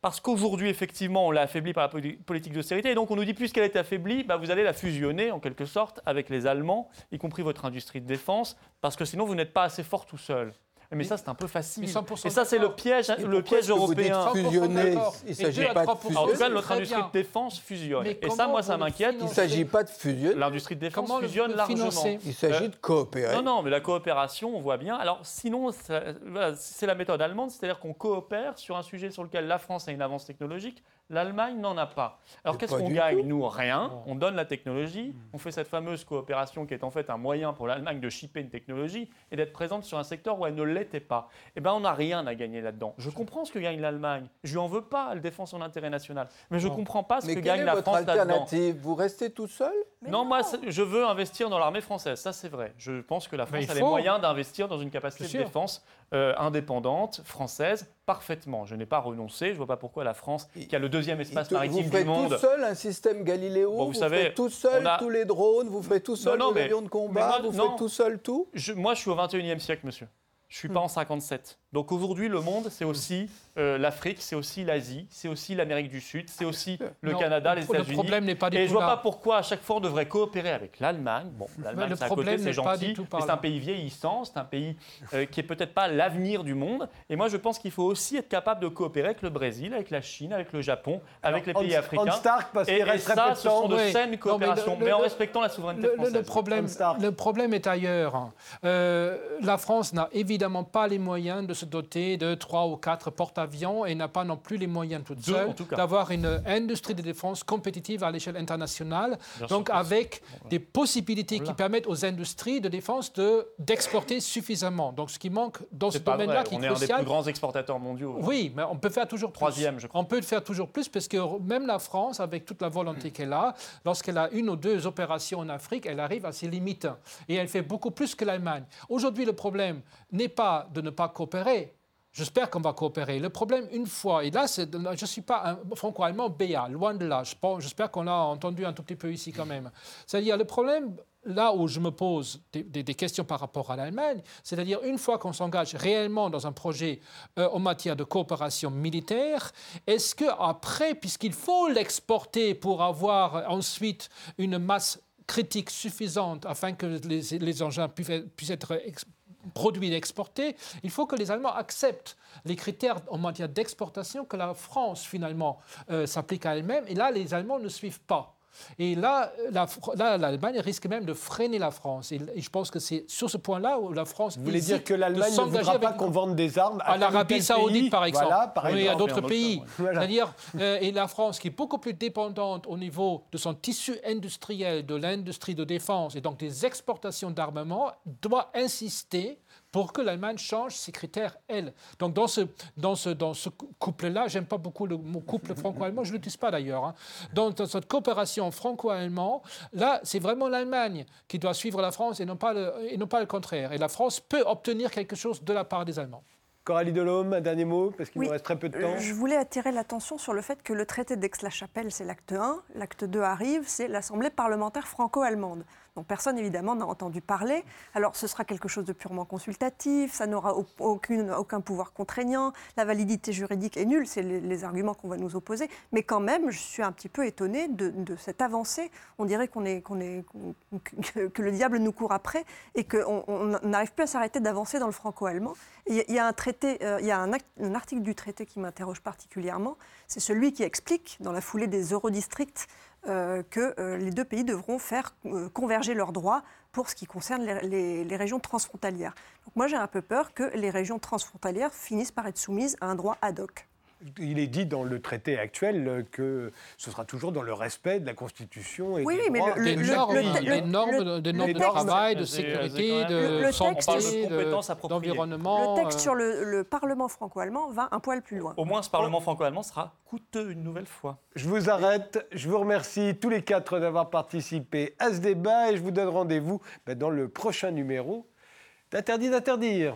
Parce qu'aujourd'hui, effectivement, on l'a affaiblie par la politique d'austérité. Et donc, on nous dit, puisqu'elle est affaiblie, bah, vous allez la fusionner, en quelque sorte, avec les Allemands, y compris votre industrie de défense, parce que sinon, vous n'êtes pas assez fort tout seul. Mais, ça, c'est un peu facile. Et ça, c'est le piège, le piège européen. fusionner Il ne s'agit pas de fusionner. En tout cas, notre industrie de défense fusionne. Et ça, moi, ça m'inquiète. Il ne s'agit pas de fusionner. L'industrie de défense fusionne largement. Il s'agit de coopérer. Non, non, mais la coopération, on voit bien. Alors, sinon, c'est la méthode allemande, c'est-à-dire qu'on coopère sur un sujet sur lequel la France a une avance technologique, L'Allemagne n'en a pas. Alors qu'est-ce qu'on gagne Nous, rien. On donne la technologie. On fait cette fameuse coopération qui est en fait un moyen pour l'Allemagne de shipper une technologie et d'être présente sur un secteur où elle ne l'était pas. Eh bien, on n'a rien à gagner là-dedans. Je comprends ce que gagne l'Allemagne. Je lui en veux pas. Elle défend son intérêt national. Mais je ne comprends pas ce que gagne la France là-dedans. alternative? Vous restez tout seul? Non, moi, je veux investir dans l'armée française. Ça, c'est vrai. Je pense que la France a les moyens d'investir dans une capacité de défense euh, indépendante, française, parfaitement. Je n'ai pas renoncé. Je ne vois pas pourquoi la France, qui a le deuxième espace maritime du monde. Vous tout seul un système Galiléo. vous, savez, faites tout seul tous les drones. Vous faites tout seul les avions de combat. vous faites tout seul tout. moi, je suis au 21e siècle, monsieur. Je ne suis pas en 57. Donc aujourd'hui, le monde, c'est aussi euh, l'Afrique, c'est aussi l'Asie, c'est aussi l'Amérique du Sud, c'est aussi le Canada, les États-Unis. Le problème n'est pas du Et je ne vois pas pourquoi à chaque fois on devrait coopérer avec l'Allemagne. Bon, l'Allemagne, c'est côté, c'est gentil, mais c'est un pays vieillissant, c'est un pays euh, qui est peut-être pas l'avenir du monde. Et moi, je pense qu'il faut aussi être capable de coopérer avec le Brésil, avec la Chine, avec le Japon, avec les pays africains. Stark, parce et, et ça, ce sont de saines coopérations, mais, en respectant la souveraineté française. Le problème, le problème est ailleurs. Euh, la France n'a évidemment pas les moyens de se doter de trois ou quatre porte-avions et n'a pas non plus les moyens toute seule d'avoir une industrie de défense compétitive à l'échelle internationale, donc avec des possibilités qui permettent aux industries de défense d'exporter suffisamment. Donc ce qui manque dans ce domaine-là, qui on est, est un des plus grands exportateurs mondiaux. Oui, mais on peut faire toujours plus. Troisième, je crois. On peut faire toujours plus parce que même la France, avec toute la volonté <clears throat> qu'elle a, lorsqu'elle a une ou deux opérations en Afrique, elle arrive à ses limites et elle fait beaucoup plus que l'Allemagne. Aujourd'hui, le problème n'est pas de ne pas coopérer, J'espère qu'on va coopérer. Le problème, une fois, et là, je ne suis pas un franco-allemand BA, loin de là. J'espère qu'on l'a entendu un tout petit peu ici quand même. C'est-à-dire, le problème, là où je me pose des, questions par rapport à l'Allemagne, c'est-à-dire, une fois qu'on s'engage réellement dans un projet euh, en matière de coopération militaire, est-ce qu'après, puisqu'il faut l'exporter pour avoir ensuite une masse critique suffisante afin que les, les engins puissent, puissent être produits exportés, il faut que les Allemands acceptent les critères en matière d'exportation que la France finalement euh, s'applique à elle-même. Et là, les Allemands ne suivent pas. Et là, l'Allemagne risque même de freiner la France. Et, je pense que c'est sur ce point-là où la France. Vous voulez dire que l'Allemagne ne voudra pas qu'on vende des armes à, l'Arabie Saoudite, par exemple, voilà, par exemple. et à d'autres pays. C'est-à-dire, euh, et la France, qui est beaucoup plus dépendante au niveau de son tissu industriel, de l'industrie de défense et donc des exportations d'armement, doit insister pour que l'Allemagne change ses critères, elle. Donc dans ce, dans ce, dans ce couple-là, j'aime pas beaucoup le mot couple franco-allemand, je ne l'utilise pas d'ailleurs. Hein. Dans, cette coopération franco-allemand, là, c'est vraiment l'Allemagne qui doit suivre la France et non, pas le, et non pas le contraire. Et la France peut obtenir quelque chose de la part des Allemands. Coralie Delhomme, un dernier mot, parce qu'il nous reste très peu de temps. Je voulais attirer l'attention sur le fait que le traité d'Aix-la-Chapelle, c'est l'acte 1. L'acte 2 arrive, c'est l'Assemblée parlementaire franco-allemande personne évidemment n'a entendu parler. Alors ce sera quelque chose de purement consultatif, ça n'aura aucun pouvoir contraignant, la validité juridique est nulle, c'est les, arguments qu'on va nous opposer. Mais quand même, je suis un petit peu étonnée de, cette avancée. On dirait qu'on est, est, que, le diable nous court après et qu'on n'arrive plus à s'arrêter d'avancer dans le franco-allemand. Il y, a un traité, euh, y a un, article du traité qui m'interroge particulièrement, c'est celui qui explique, dans la foulée des eurodistricts, que euh, les deux pays devront faire euh, converger leurs droits pour ce qui concerne les, les régions transfrontalières. Donc moi j'ai un peu peur que les régions transfrontalières finissent par être soumises à un droit ad hoc il est dit dans le traité actuel que ce sera toujours dans le respect de la Constitution et oui, des mais le, normes, des normes de travail, de sécurité, de santé, d'environnement. Le texte sur le, Parlement franco-allemand va un poil plus loin. Au moins, ce Parlement franco-allemand sera coûteux une nouvelle fois. Je vous arrête. Je vous remercie tous les quatre d'avoir participé à ce débat et je vous donne rendez-vous ben, dans le prochain numéro d'Interdit d'interdire.